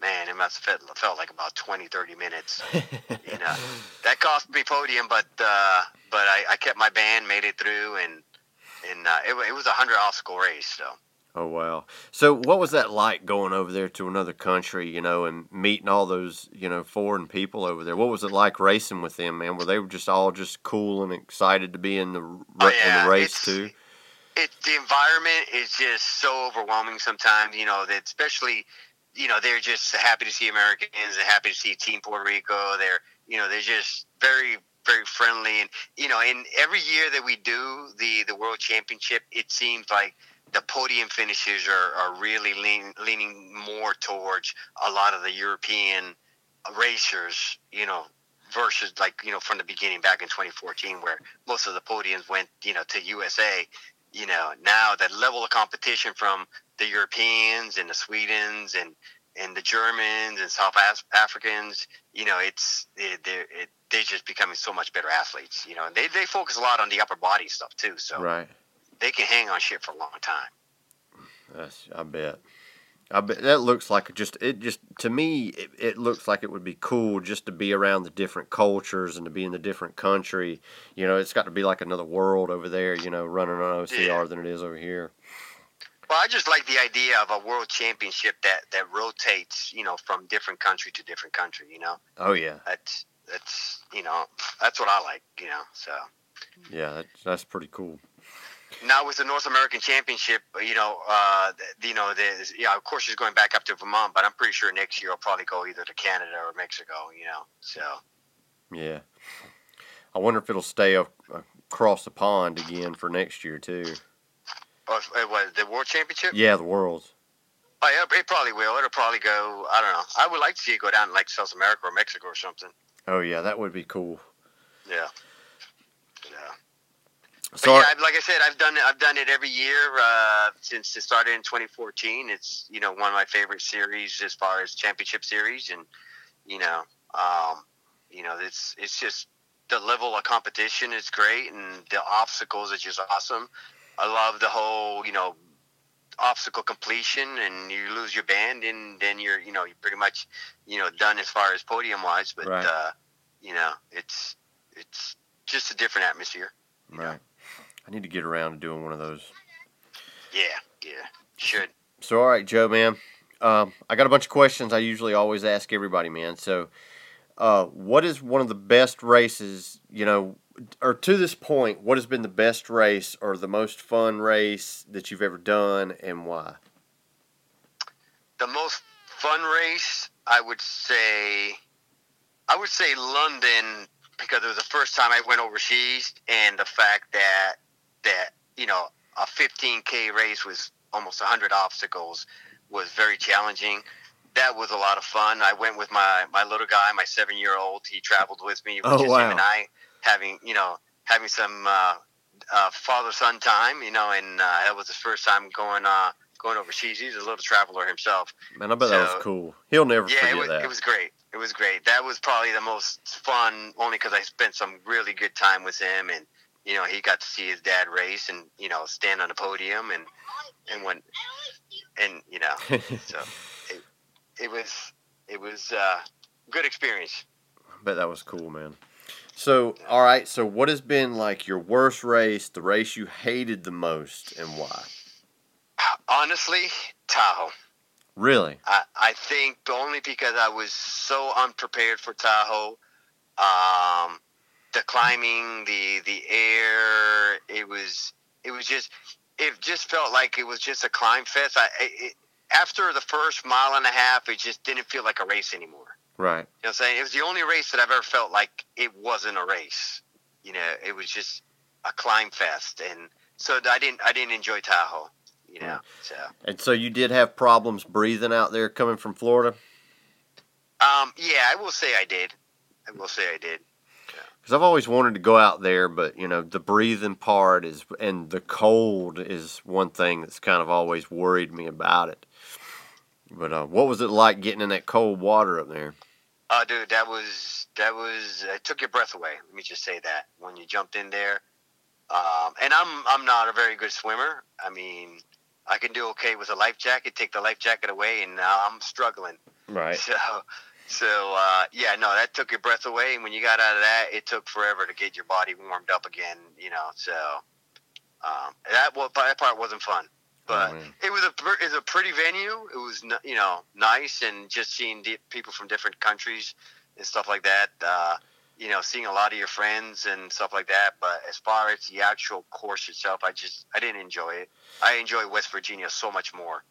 man it must have felt, felt like about 20 30 minutes. *laughs* you know that cost me podium, but uh, but I, I kept my band, made it through, and and uh, it, it was a hundred obstacle race. So Oh wow! So what was that like going over there to another country, you know, and meeting all those, you know, foreign people over there? What was it like racing with them, man? Were they just all just cool and excited to be in the r- Oh, in the race it's- too? it the environment is just so overwhelming sometimes. You know that especially you know they're just happy to see Americans. They're happy to see Team Puerto Rico. They're you know they're just very very friendly and you know and every year that we do the the World Championship, it seems like the podium finishes are, are really lean, leaning more towards a lot of the European racers. You know versus like you know from the beginning back in 2014 where most of the podiums went you know to USA you know now the level of competition from the Europeans and the Swedens and and the Germans and South Africans you know it's it, they're it, they're just becoming so much better athletes you know and they, they focus a lot on the upper body stuff too so right they can hang on shit for a long time That's, I bet. I bet that looks like just it just to me it, it looks like it would be cool just to be around the different cultures and to be in the different country. You know, it's got to be like another world over there. You know, running on OCR Yeah. than it is over here. Well, I just like the idea of a world championship that that rotates, you know, from different country to different country. You know, Oh yeah, that's that's you know that's what I like. You know, so yeah, that's, that's pretty cool. Now with the North American Championship, uh, you know, uh, you know, the yeah, of course she's going back up to Vermont, but I'm pretty sure next year I'll probably go either to Canada or Mexico. You know, so Yeah, I wonder if it'll stay a, uh, across the pond again for next year too. it uh, was the World Championship. Yeah, the worlds. Oh, yeah, it probably will. It'll probably go. I don't know. I would like to see it go down to like South America or Mexico or something. Oh yeah, that would be cool. Yeah. So yeah, I've- like I said, I've done it. I've done it every year uh, since it started in 2014. It's you know one of my favorite series as far as championship series, and you know, um, you know, it's it's just the level of competition is great, and the obstacles are just awesome. I love the whole you know obstacle completion, and you lose your band, and then you're you know you're pretty much you know done as far as podium wise. But Right. uh, you know, it's it's just a different atmosphere. right, I need to get around to doing one of those. Yeah, yeah, should. So, all right, Joe, man. Um, I got a bunch of questions I usually always ask everybody, man. So, uh, what is one of the best races, you know, or to this point, what has been the best race or the most fun race that you've ever done and why? The most fun race, I would say, I would say London because it was the first time I went overseas, and the fact that that you know a 15k race with almost 100 obstacles was very challenging. That was a lot of fun. I went with my my little guy, my seven year old. He traveled with me, Oh, just wow. him and I having you know having some uh, uh, father son time. You know, and uh, that was his first time going uh, going overseas. He's a little traveler himself. Man, I bet that was cool. He'll never Yeah, forget it was, that. it was great. It was great. That was probably the most fun, only because I spent some really good time with him, and you know he got to see his dad race, and you know stand on the podium, and and when and you know *laughs* so it, it was it was uh, good experience. I bet that was cool, man. So, all right. So, what has been like your worst race, the race you hated the most, and why? Honestly, Tahoe. Really? I, I think only because I was so unprepared for Tahoe. Um, the climbing, the the air, it was it was just it just felt like it was just a climb fest. I it, after the first mile and a half, it just didn't feel like a race anymore. Right. You know what I'm saying? It was the only race that I've ever felt like it wasn't a race. You know, it was just a climb fest, and so I didn't I didn't enjoy Tahoe. You know, so. And so you did have problems breathing out there coming from Florida? Um, yeah, I will say I did. I will say I did. Because I've always wanted to go out there, but you know the breathing part is, and the cold is one thing that's kind of always worried me about it. But uh, what was it like getting in that cold water up there? Oh, dude, that was that was it took your breath away. Let me just say that when you jumped in there. Um, and I'm I'm not a very good swimmer. I mean, I can do okay with a life jacket. Take the life jacket away, and now I'm struggling. Right. *laughs* So, so uh, yeah, no, that took your breath away. And when you got out of that, it took forever to get your body warmed up again. You know, so um, that well, that part wasn't fun. But Oh, it was a it was a pretty venue. It was you know nice and just seeing di- people from different countries and stuff like that. Uh, you know, seeing a lot of your friends and stuff like that. But as far as the actual course itself, I just I didn't enjoy it. I enjoy West Virginia so much more.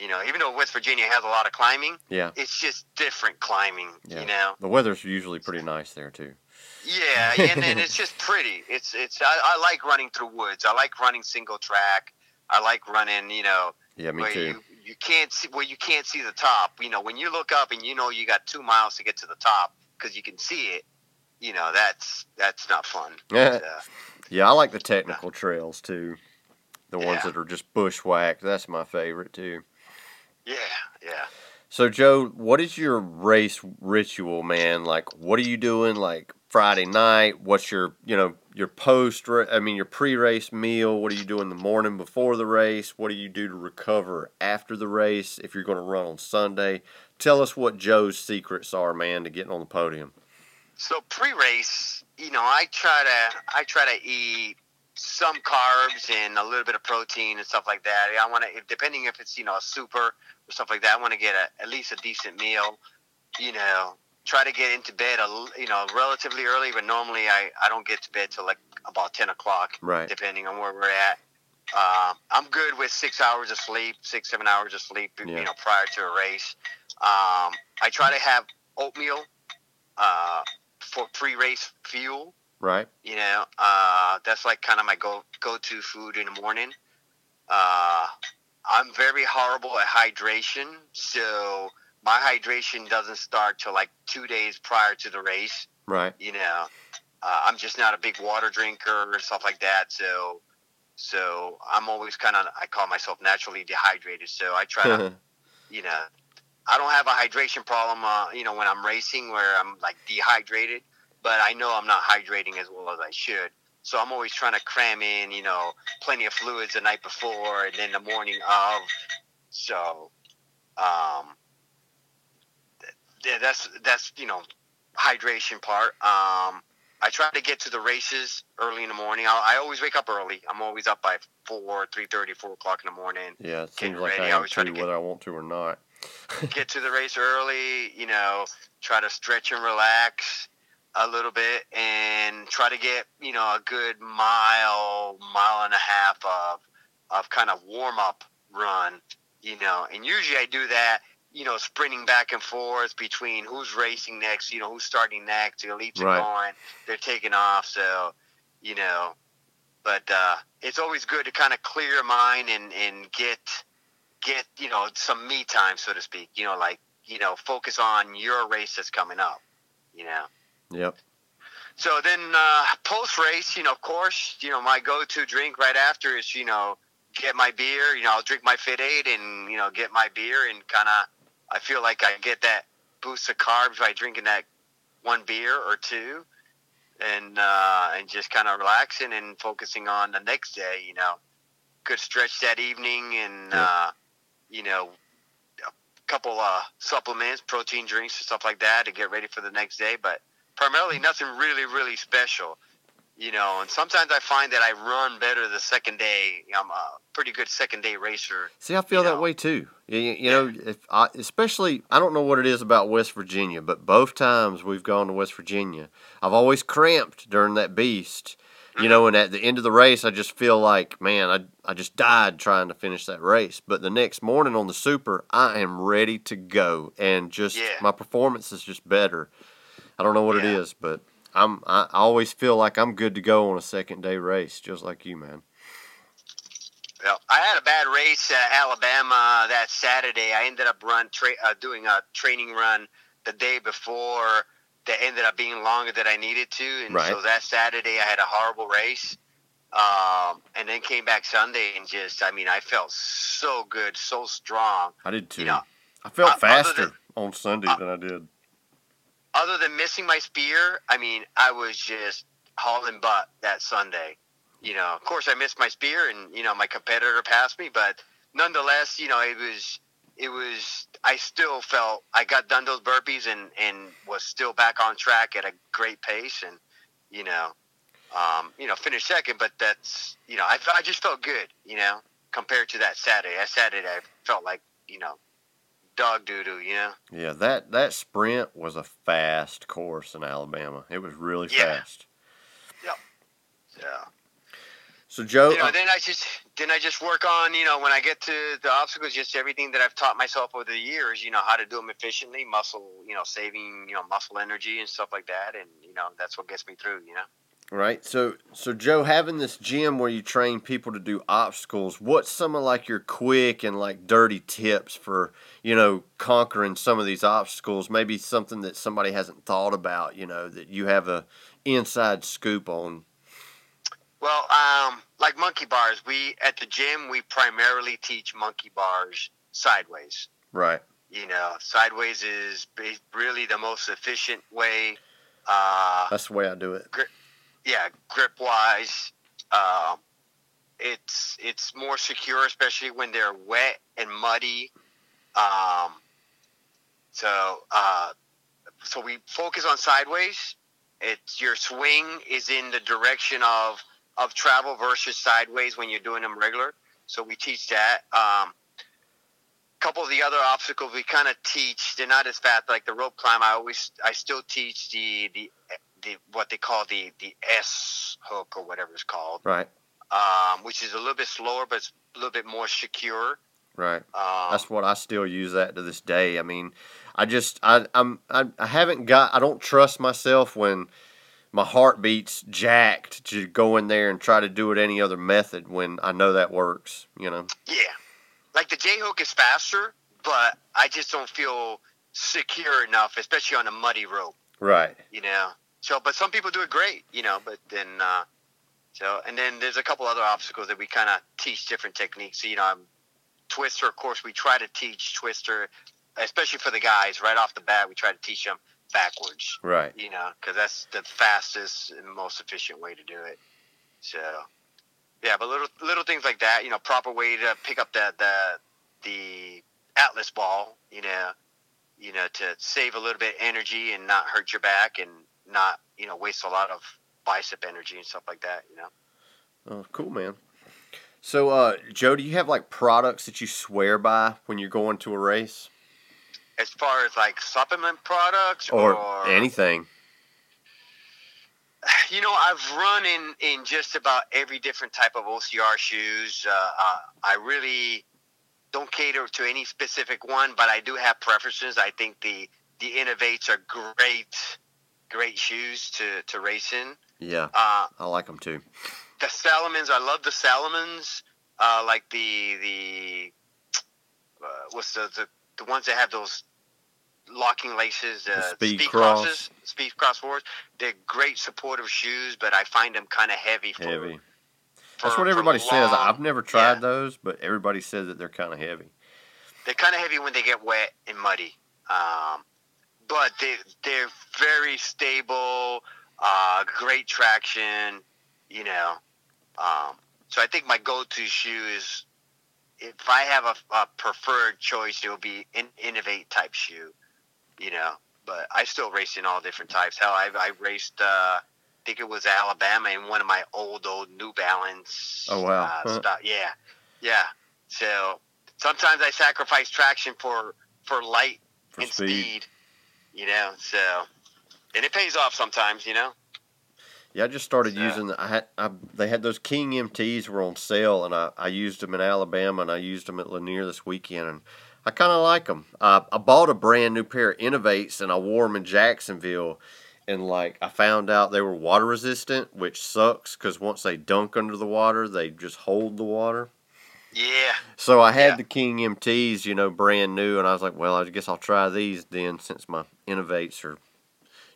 You know, even though West Virginia has a lot of climbing, Yeah. it's just different climbing. Yeah. You know, The weather's usually pretty nice there too. yeah, and then *laughs* it's just pretty. It's it's I, I like running through woods. I like running single track. I like running. You know, Yeah, me where too. you you can't see where you can't see the top. You know, when you look up and you know you got two miles to get to the top because you can see it. you know that's that's not fun. *laughs* Yeah. But, uh, Yeah, I like the technical trails too. The ones Yeah. that are just bushwhacked. That's my favorite too. Yeah, yeah. So Joe, what is your race ritual, man? Like, what are you doing? Like Friday night? What's your, you know, your post? I mean, your pre-race meal. What do you do in the morning before the race? What do you do to recover after the race? If you're going to run on Sunday, tell us what Joe's secrets are, man, to getting on the podium. So pre-race, you know, I try to I try to eat some carbs and a little bit of protein and stuff like that. I want to, depending if it's you know a super stuff like that, I want to get a, at least a decent meal. You know, try to get into bed a you know relatively early, but normally I I don't get to bed till like about ten o'clock, Right. depending on where we're at. Uh, I'm good with six hours of sleep, six seven hours of sleep, Yeah. you know, prior to a race. Um, I try to have oatmeal. Uh, for pre-race fuel. Right. You know, uh, that's like kind of my go go-to food in the morning. Uh, I'm very horrible at hydration, so my hydration doesn't start till like two days prior to the race. Right. You know, uh, I'm just not a big water drinker or stuff like that. So, so I'm always kind of I call myself naturally dehydrated. So I try to *laughs* you know, I don't have a hydration problem, uh, you know, when I'm racing where I'm like dehydrated, but I know I'm not hydrating as well as I should. So I'm always trying to cram in, you know, plenty of fluids the night before and then the morning of. So, um, yeah, that's that's you know, hydration part. Um, I try to get to the races early in the morning. I, I always wake up early. I'm always up by four, three thirty, four o'clock in the morning yeah, it seems like ready, I I always try to get- whether I want to or not. get to the race early, you know, try to stretch and relax a little bit and try to get, you know, a good mile, mile and a half of of kind of warm up run, you know. And usually I do that, you know, sprinting back and forth between who's racing next, you know, who's starting next, the elites Right. are going, they're taking off, so, you know, but uh, it's always good to kind of clear your mind and, and get get you know some me time so to speak you know like you know focus on your race that's coming up you know Yep. so then uh, post race you know of course you know my go-to drink right after is you know get my beer you know i'll drink my FitAid and you know get my beer and kind of i feel like i get that boost of carbs by drinking that one beer or two and uh, and just kind of relaxing and focusing on the next day you know good stretch that evening and Yeah. uh, you know a couple uh, supplements protein drinks and stuff like that to get ready for the next day but primarily nothing really really special you know and sometimes i find that i run better the second day i'm a pretty good second day racer See, I feel that know. way too. You, you know, if I, especially I don't know what it is about West Virginia, but both times we've gone to West Virginia, I've always cramped during that beast. You know, mm-hmm. and at the end of the race, I just feel like, man, I I just died trying to finish that race. But the next morning on the super, I am ready to go, and just Yeah. my performance is just better. I don't know what it Yeah. is, but I'm I, I always feel like I'm good to go on a second day race, just like you, man. Well, I had a bad race at Alabama that Saturday. I ended up run tra- uh, doing a training run the day before that ended up being longer than I needed to, and Right. so that Saturday I had a horrible race. Um, and then came back Sunday and just, I mean, I felt so good, so strong. I did too. You know, I felt uh, faster than- on Sunday uh, than I did. Other than missing my spear, I mean, I was just hauling butt that Sunday. You know, of course, I missed my spear, and you know, my competitor passed me, but nonetheless, you know, it was, it was. I still felt I got done those burpees and and was still back on track at a great pace, and you know, um, you know, finished second, but that's you know, I I just felt good, you know, compared to that Saturday. That Saturday, I felt like you know, dog doo doo, you know. Yeah, that that sprint was a fast course in Alabama. It was really Yeah. fast. Yeah. Yeah. So Joe, you know, uh, then I just then I just work on you know when I get to the obstacles, just everything that I've taught myself over the years. You know how to do them efficiently, muscle, you know, saving you know muscle energy and stuff like that, and you know that's what gets me through. You know. Right. So so Joe, having this gym where you train people to do obstacles, what's some of like your quick and like dirty tips for, you know, conquering some of these obstacles? Maybe something that somebody hasn't thought about, you know, that you have a inside scoop on. Well, um, like monkey bars, we at the gym we primarily teach monkey bars sideways. Right. You know, sideways is really the most efficient way. Uh, That's the way I do it. Yeah, grip wise, um, it's it's more secure, especially when they're wet and muddy. Um, so uh, so we focus on sideways. It's your swing is in the direction of of travel versus sideways when you're doing them regular. So we teach that. Um, couple of the other obstacles we kind of teach. They're not as fast like the rope climb. I always I still teach the the the what they call the the S hook or whatever it's called, Right. um, which is a little bit slower, but it's a little bit more secure. Right. Um, That's what I still use that to this day. I mean, I just I I'm I, I haven't got I don't trust myself when my heart beats jacked to go in there and try to do it any other method when I know that works, you know. yeah, like the J hook is faster, but I just don't feel secure enough, especially on a muddy rope. Right. You know. So, but some people do it great, you know. But then, uh, so and then there's a couple other obstacles that we kind of teach different techniques. So, You know, um, twister. Of course, we try to teach twister, especially for the guys right off the bat. We try to teach them backwards. Right. you know, because that's the fastest and most efficient way to do it. So, yeah, but little little things like that, you know, proper way to pick up the the the atlas ball, you know, you know, to save a little bit of energy and not hurt your back and not you know waste a lot of bicep energy and stuff like that, you know. Oh, cool, man. So, uh, Joe, do you have like products that you swear by when you're going to a race As far as like supplement products or, or, anything? *sighs* You know, I've run in in just about every different type of OCR shoes. Uh, uh, I really don't cater to any specific one, but I do have preferences. I think the the Inov-8s are great, great shoes to to race in. Yeah, Uh, I like them too. the Salomons, I love the Salomons. Uh, like the the uh, what's the, the the ones that have those locking laces, uh, Speed Cross. crosses, speed cross forwards. They're great supportive shoes, but I find them kind of heavy. For, Heavy. for- That's what everybody says. long- I've never tried yeah. those, but everybody says that they're kind of heavy. They're kind of heavy when they get wet and muddy, um, but they they're very stable. Uh, great traction, you know. Um, so I think my go-to shoe is if I have a, a preferred choice, it will be an Inov-8 type shoe, you know. But I still race in all different types. Hell, I, I raced. Uh, I think it was Alabama in one of my old old New Balance. Oh, wow. Uh, Huh. stuff. Yeah, yeah. So sometimes I sacrifice traction for for light For and speed. speed. You know, so and it pays off sometimes. You know. Yeah, I just started Yeah. using. I had. I, they had those King MTs were on sale, and I, I used them in Alabama, and I used them at Lanier this weekend, and I kind of like them. Uh, I bought a brand new pair of Inov-8s, and I wore them in Jacksonville, and like I found out they were water resistant, which sucks because once they dunk under the water, they just hold the water. Yeah. So I had Yeah. the King MTs, you know, brand new, and I was like, well, I guess I'll try these then, since my Inov-8s are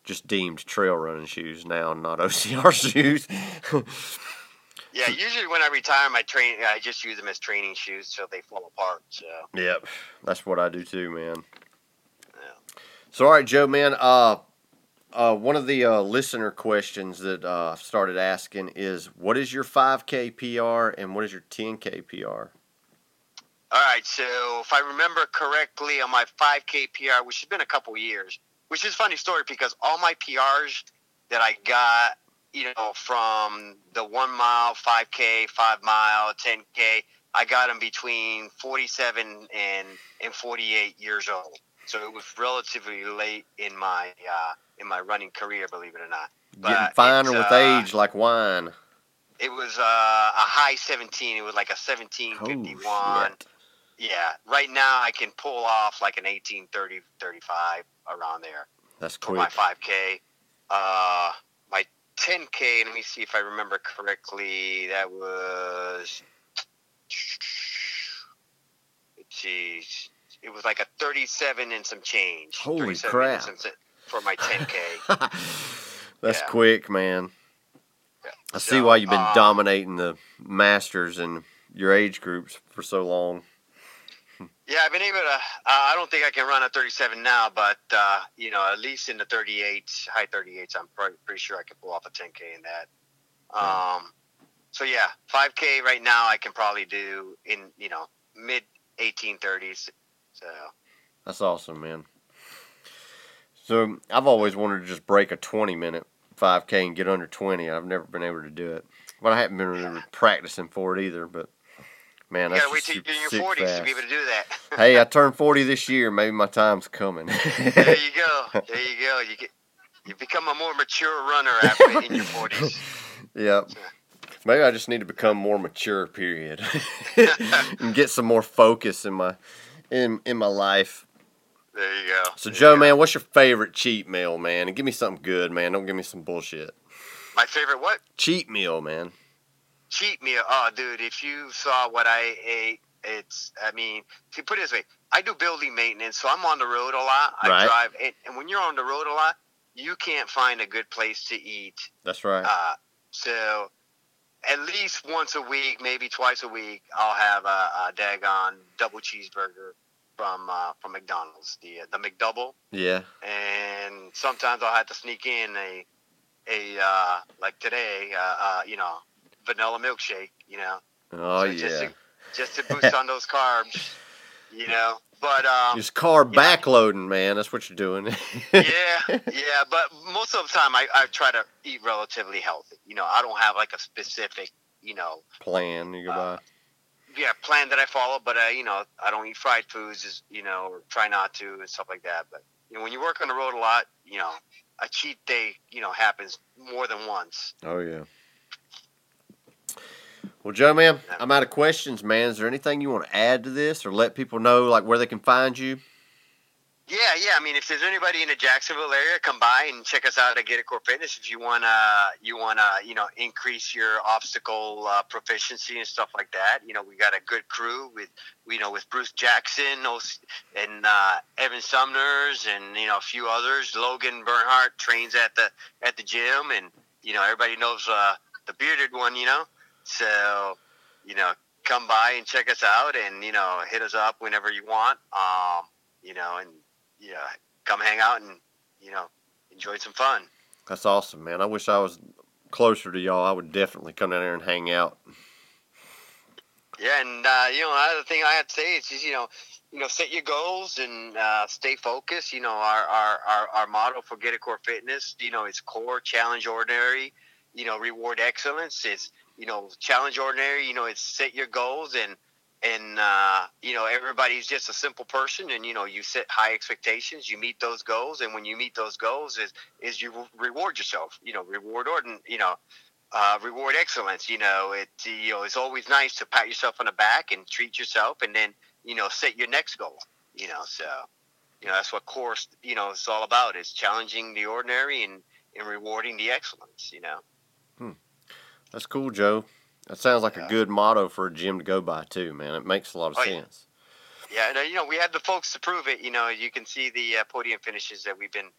just deemed trail running shoes now, not *laughs* OCR shoes. *laughs* Yeah, usually when I retire, my train I just use them as training shoes so they fall apart. So Yep, that's what I do too, man. Yeah. So, all right, Joe, man. Uh, uh, one of the uh, listener questions that uh, I've started asking is, what is your 5K PR and what is your 10K PR? All right, so if I remember correctly, on my 5K PR, which has been a couple years, which is a funny story because all my PRs that I got, you know, from the one mile, 5K, five mile, 10K, I got them between 47 and and 48 years old. So it was relatively late in my uh, in my running career, believe it or not. Getting finer with uh, age like wine. It was uh, a high 17. It was like a Oh, 1751. shit. Yeah, right now I can pull off like an 1830, 35 around there That's for my 5K. Uh, my 10K, let me see if I remember correctly. That was, jeez, it was like a 37 and some change. Holy crap. some- for my 10K. *laughs* That's Yeah. quick, man. Yeah. I see So, why you've been uh, dominating the masters and your age groups for so long. Yeah, I've been able to. Uh, I don't think I can run a 37 now, but uh, you know, at least in the 38s, high 38s, I'm pretty, pretty sure I can pull off a 10k in that. Um, so yeah, 5k right now I can probably do in you know mid 1830s. So That's awesome, man. So I've always wanted to just break a 20 minute 5K and get under 20. I've never been able to do it. But I haven't been really practicing for it either. But man, you gotta wait till you're in your 40s to be able to do that. hey, I *laughs* turned 40 this year. Maybe my time's coming. there you go. *laughs* There you go. You get you become a more mature runner after in your 40s. *laughs* Yep. Maybe I just need to become more mature. Period, and get some more focus in my in in my life. There you go. So There Joe, go. man, what's your favorite cheat meal, man? And give me something good, man. Don't give me some bullshit. my favorite what? Cheat meal, man. Cheat meal. Oh, dude, if you saw what I ate, it's. I mean, to put it this way, I do building maintenance, so I'm on the road a lot. I Right. drive, and, and when you're on the road a lot, you can't find a good place to eat. That's right. Uh, so, at least once a week, maybe twice a week, I'll have a, a daggone double cheeseburger from uh, from McDonald's, the the McDouble, Yeah. and sometimes I'll have to sneak in a a uh, like today, uh, uh, you know, vanilla milkshake, you know. Oh So just yeah. to, just to *laughs* boost on those carbs, you know. But um, Just carb backloading, man. That's what you're doing. yeah, *laughs* yeah. But most of the time, I, I try to eat relatively healthy. You know, I don't have like a specific, you know, Plan you go Uh, by. yeah, plan that I follow. But uh, you know, I don't eat fried foods, is you know, or try not to and stuff like that. But you know, when you work on the road a lot, you know, a cheat day, you know, happens more than once. Oh yeah. Well, Joe, man, I'm out of questions, man. Is there anything you want to add to this, or let people know like where they can find you? Yeah, yeah. I mean, if there's anybody in the Jacksonville area, come by and check us out at Get It Core Fitness. If you wanna, you wanna, you know, increase your obstacle uh, proficiency and stuff like that. You know, we got a good crew with, you know, with Bruce Jackson and uh, Evan Sumners and you know a few others. Logan Bernhardt trains at the at the gym, and you know everybody knows uh, the bearded one. You know, so you know come by and check us out, and you know hit us up whenever you want. Um, you know, and yeah, come hang out and you know enjoy some fun. That's awesome, man. I wish I was closer to y'all. I would definitely come down there and hang out. Yeah, and uh, you know, another thing I had to say is just you know, you know, set your goals and uh, stay focused. You know, our our our, our motto for Get It Core Fitness, you know, is core, challenge ordinary, you know, reward excellence. It's you know, challenge ordinary. You know, it's set your goals and and uh, you know everybody's just a simple person and you know you set high expectations you meet those goals and when you meet those goals is is you reward yourself you know reward ordin you know uh, reward excellence you know it you know it's always nice to pat yourself on the back and treat yourself and then you know set your next goal you know so you know that's what course you know is all about is challenging the ordinary and and rewarding the excellence you know That's cool, Joe. That sounds like a good motto for a gym to go by too, man. It makes a lot of Oh, sense. Yeah, and uh, you know we had the folks to prove it. You know, you can see the uh, podium finishes that we've been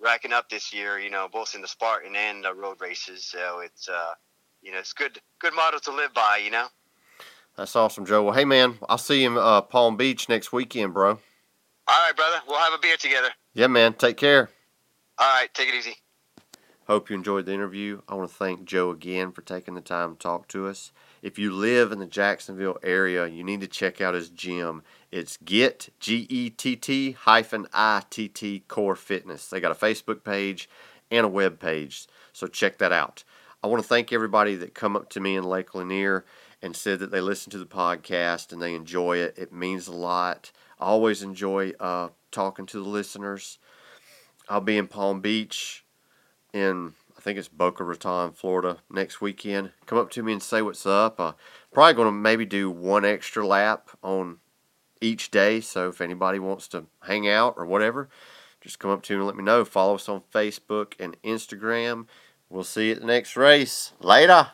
racking up this year. You know, both in the Spartan and the road races. So it's uh, you know it's good good motto to live by. You know. That's awesome, Joe. Well, hey, man, I'll see you in uh, Palm Beach next weekend, bro. All right, brother. We'll have a beer together. Yeah, man. Take care. All right, take it easy. Hope you enjoyed the interview. I want to thank Joe again for taking the time to talk to us. If you live in the Jacksonville area, you need to check out his gym. It's Get G E T T hyphen I T T Core Fitness. They got a Facebook page and a web page, so check that out. I want to thank everybody that come up to me in Lake Lanier and said that they listen to the podcast and they enjoy it. It means a lot. I always enjoy uh, talking to the listeners. I'll be in Palm Beach in I think it's Boca Raton, Florida next weekend. Come up to me and say what's up. Uh, probably going to maybe do one extra lap on each day. So if anybody wants to hang out or whatever, just come up to me and let me know. Follow us on Facebook and Instagram. We'll see you at the next race. Later.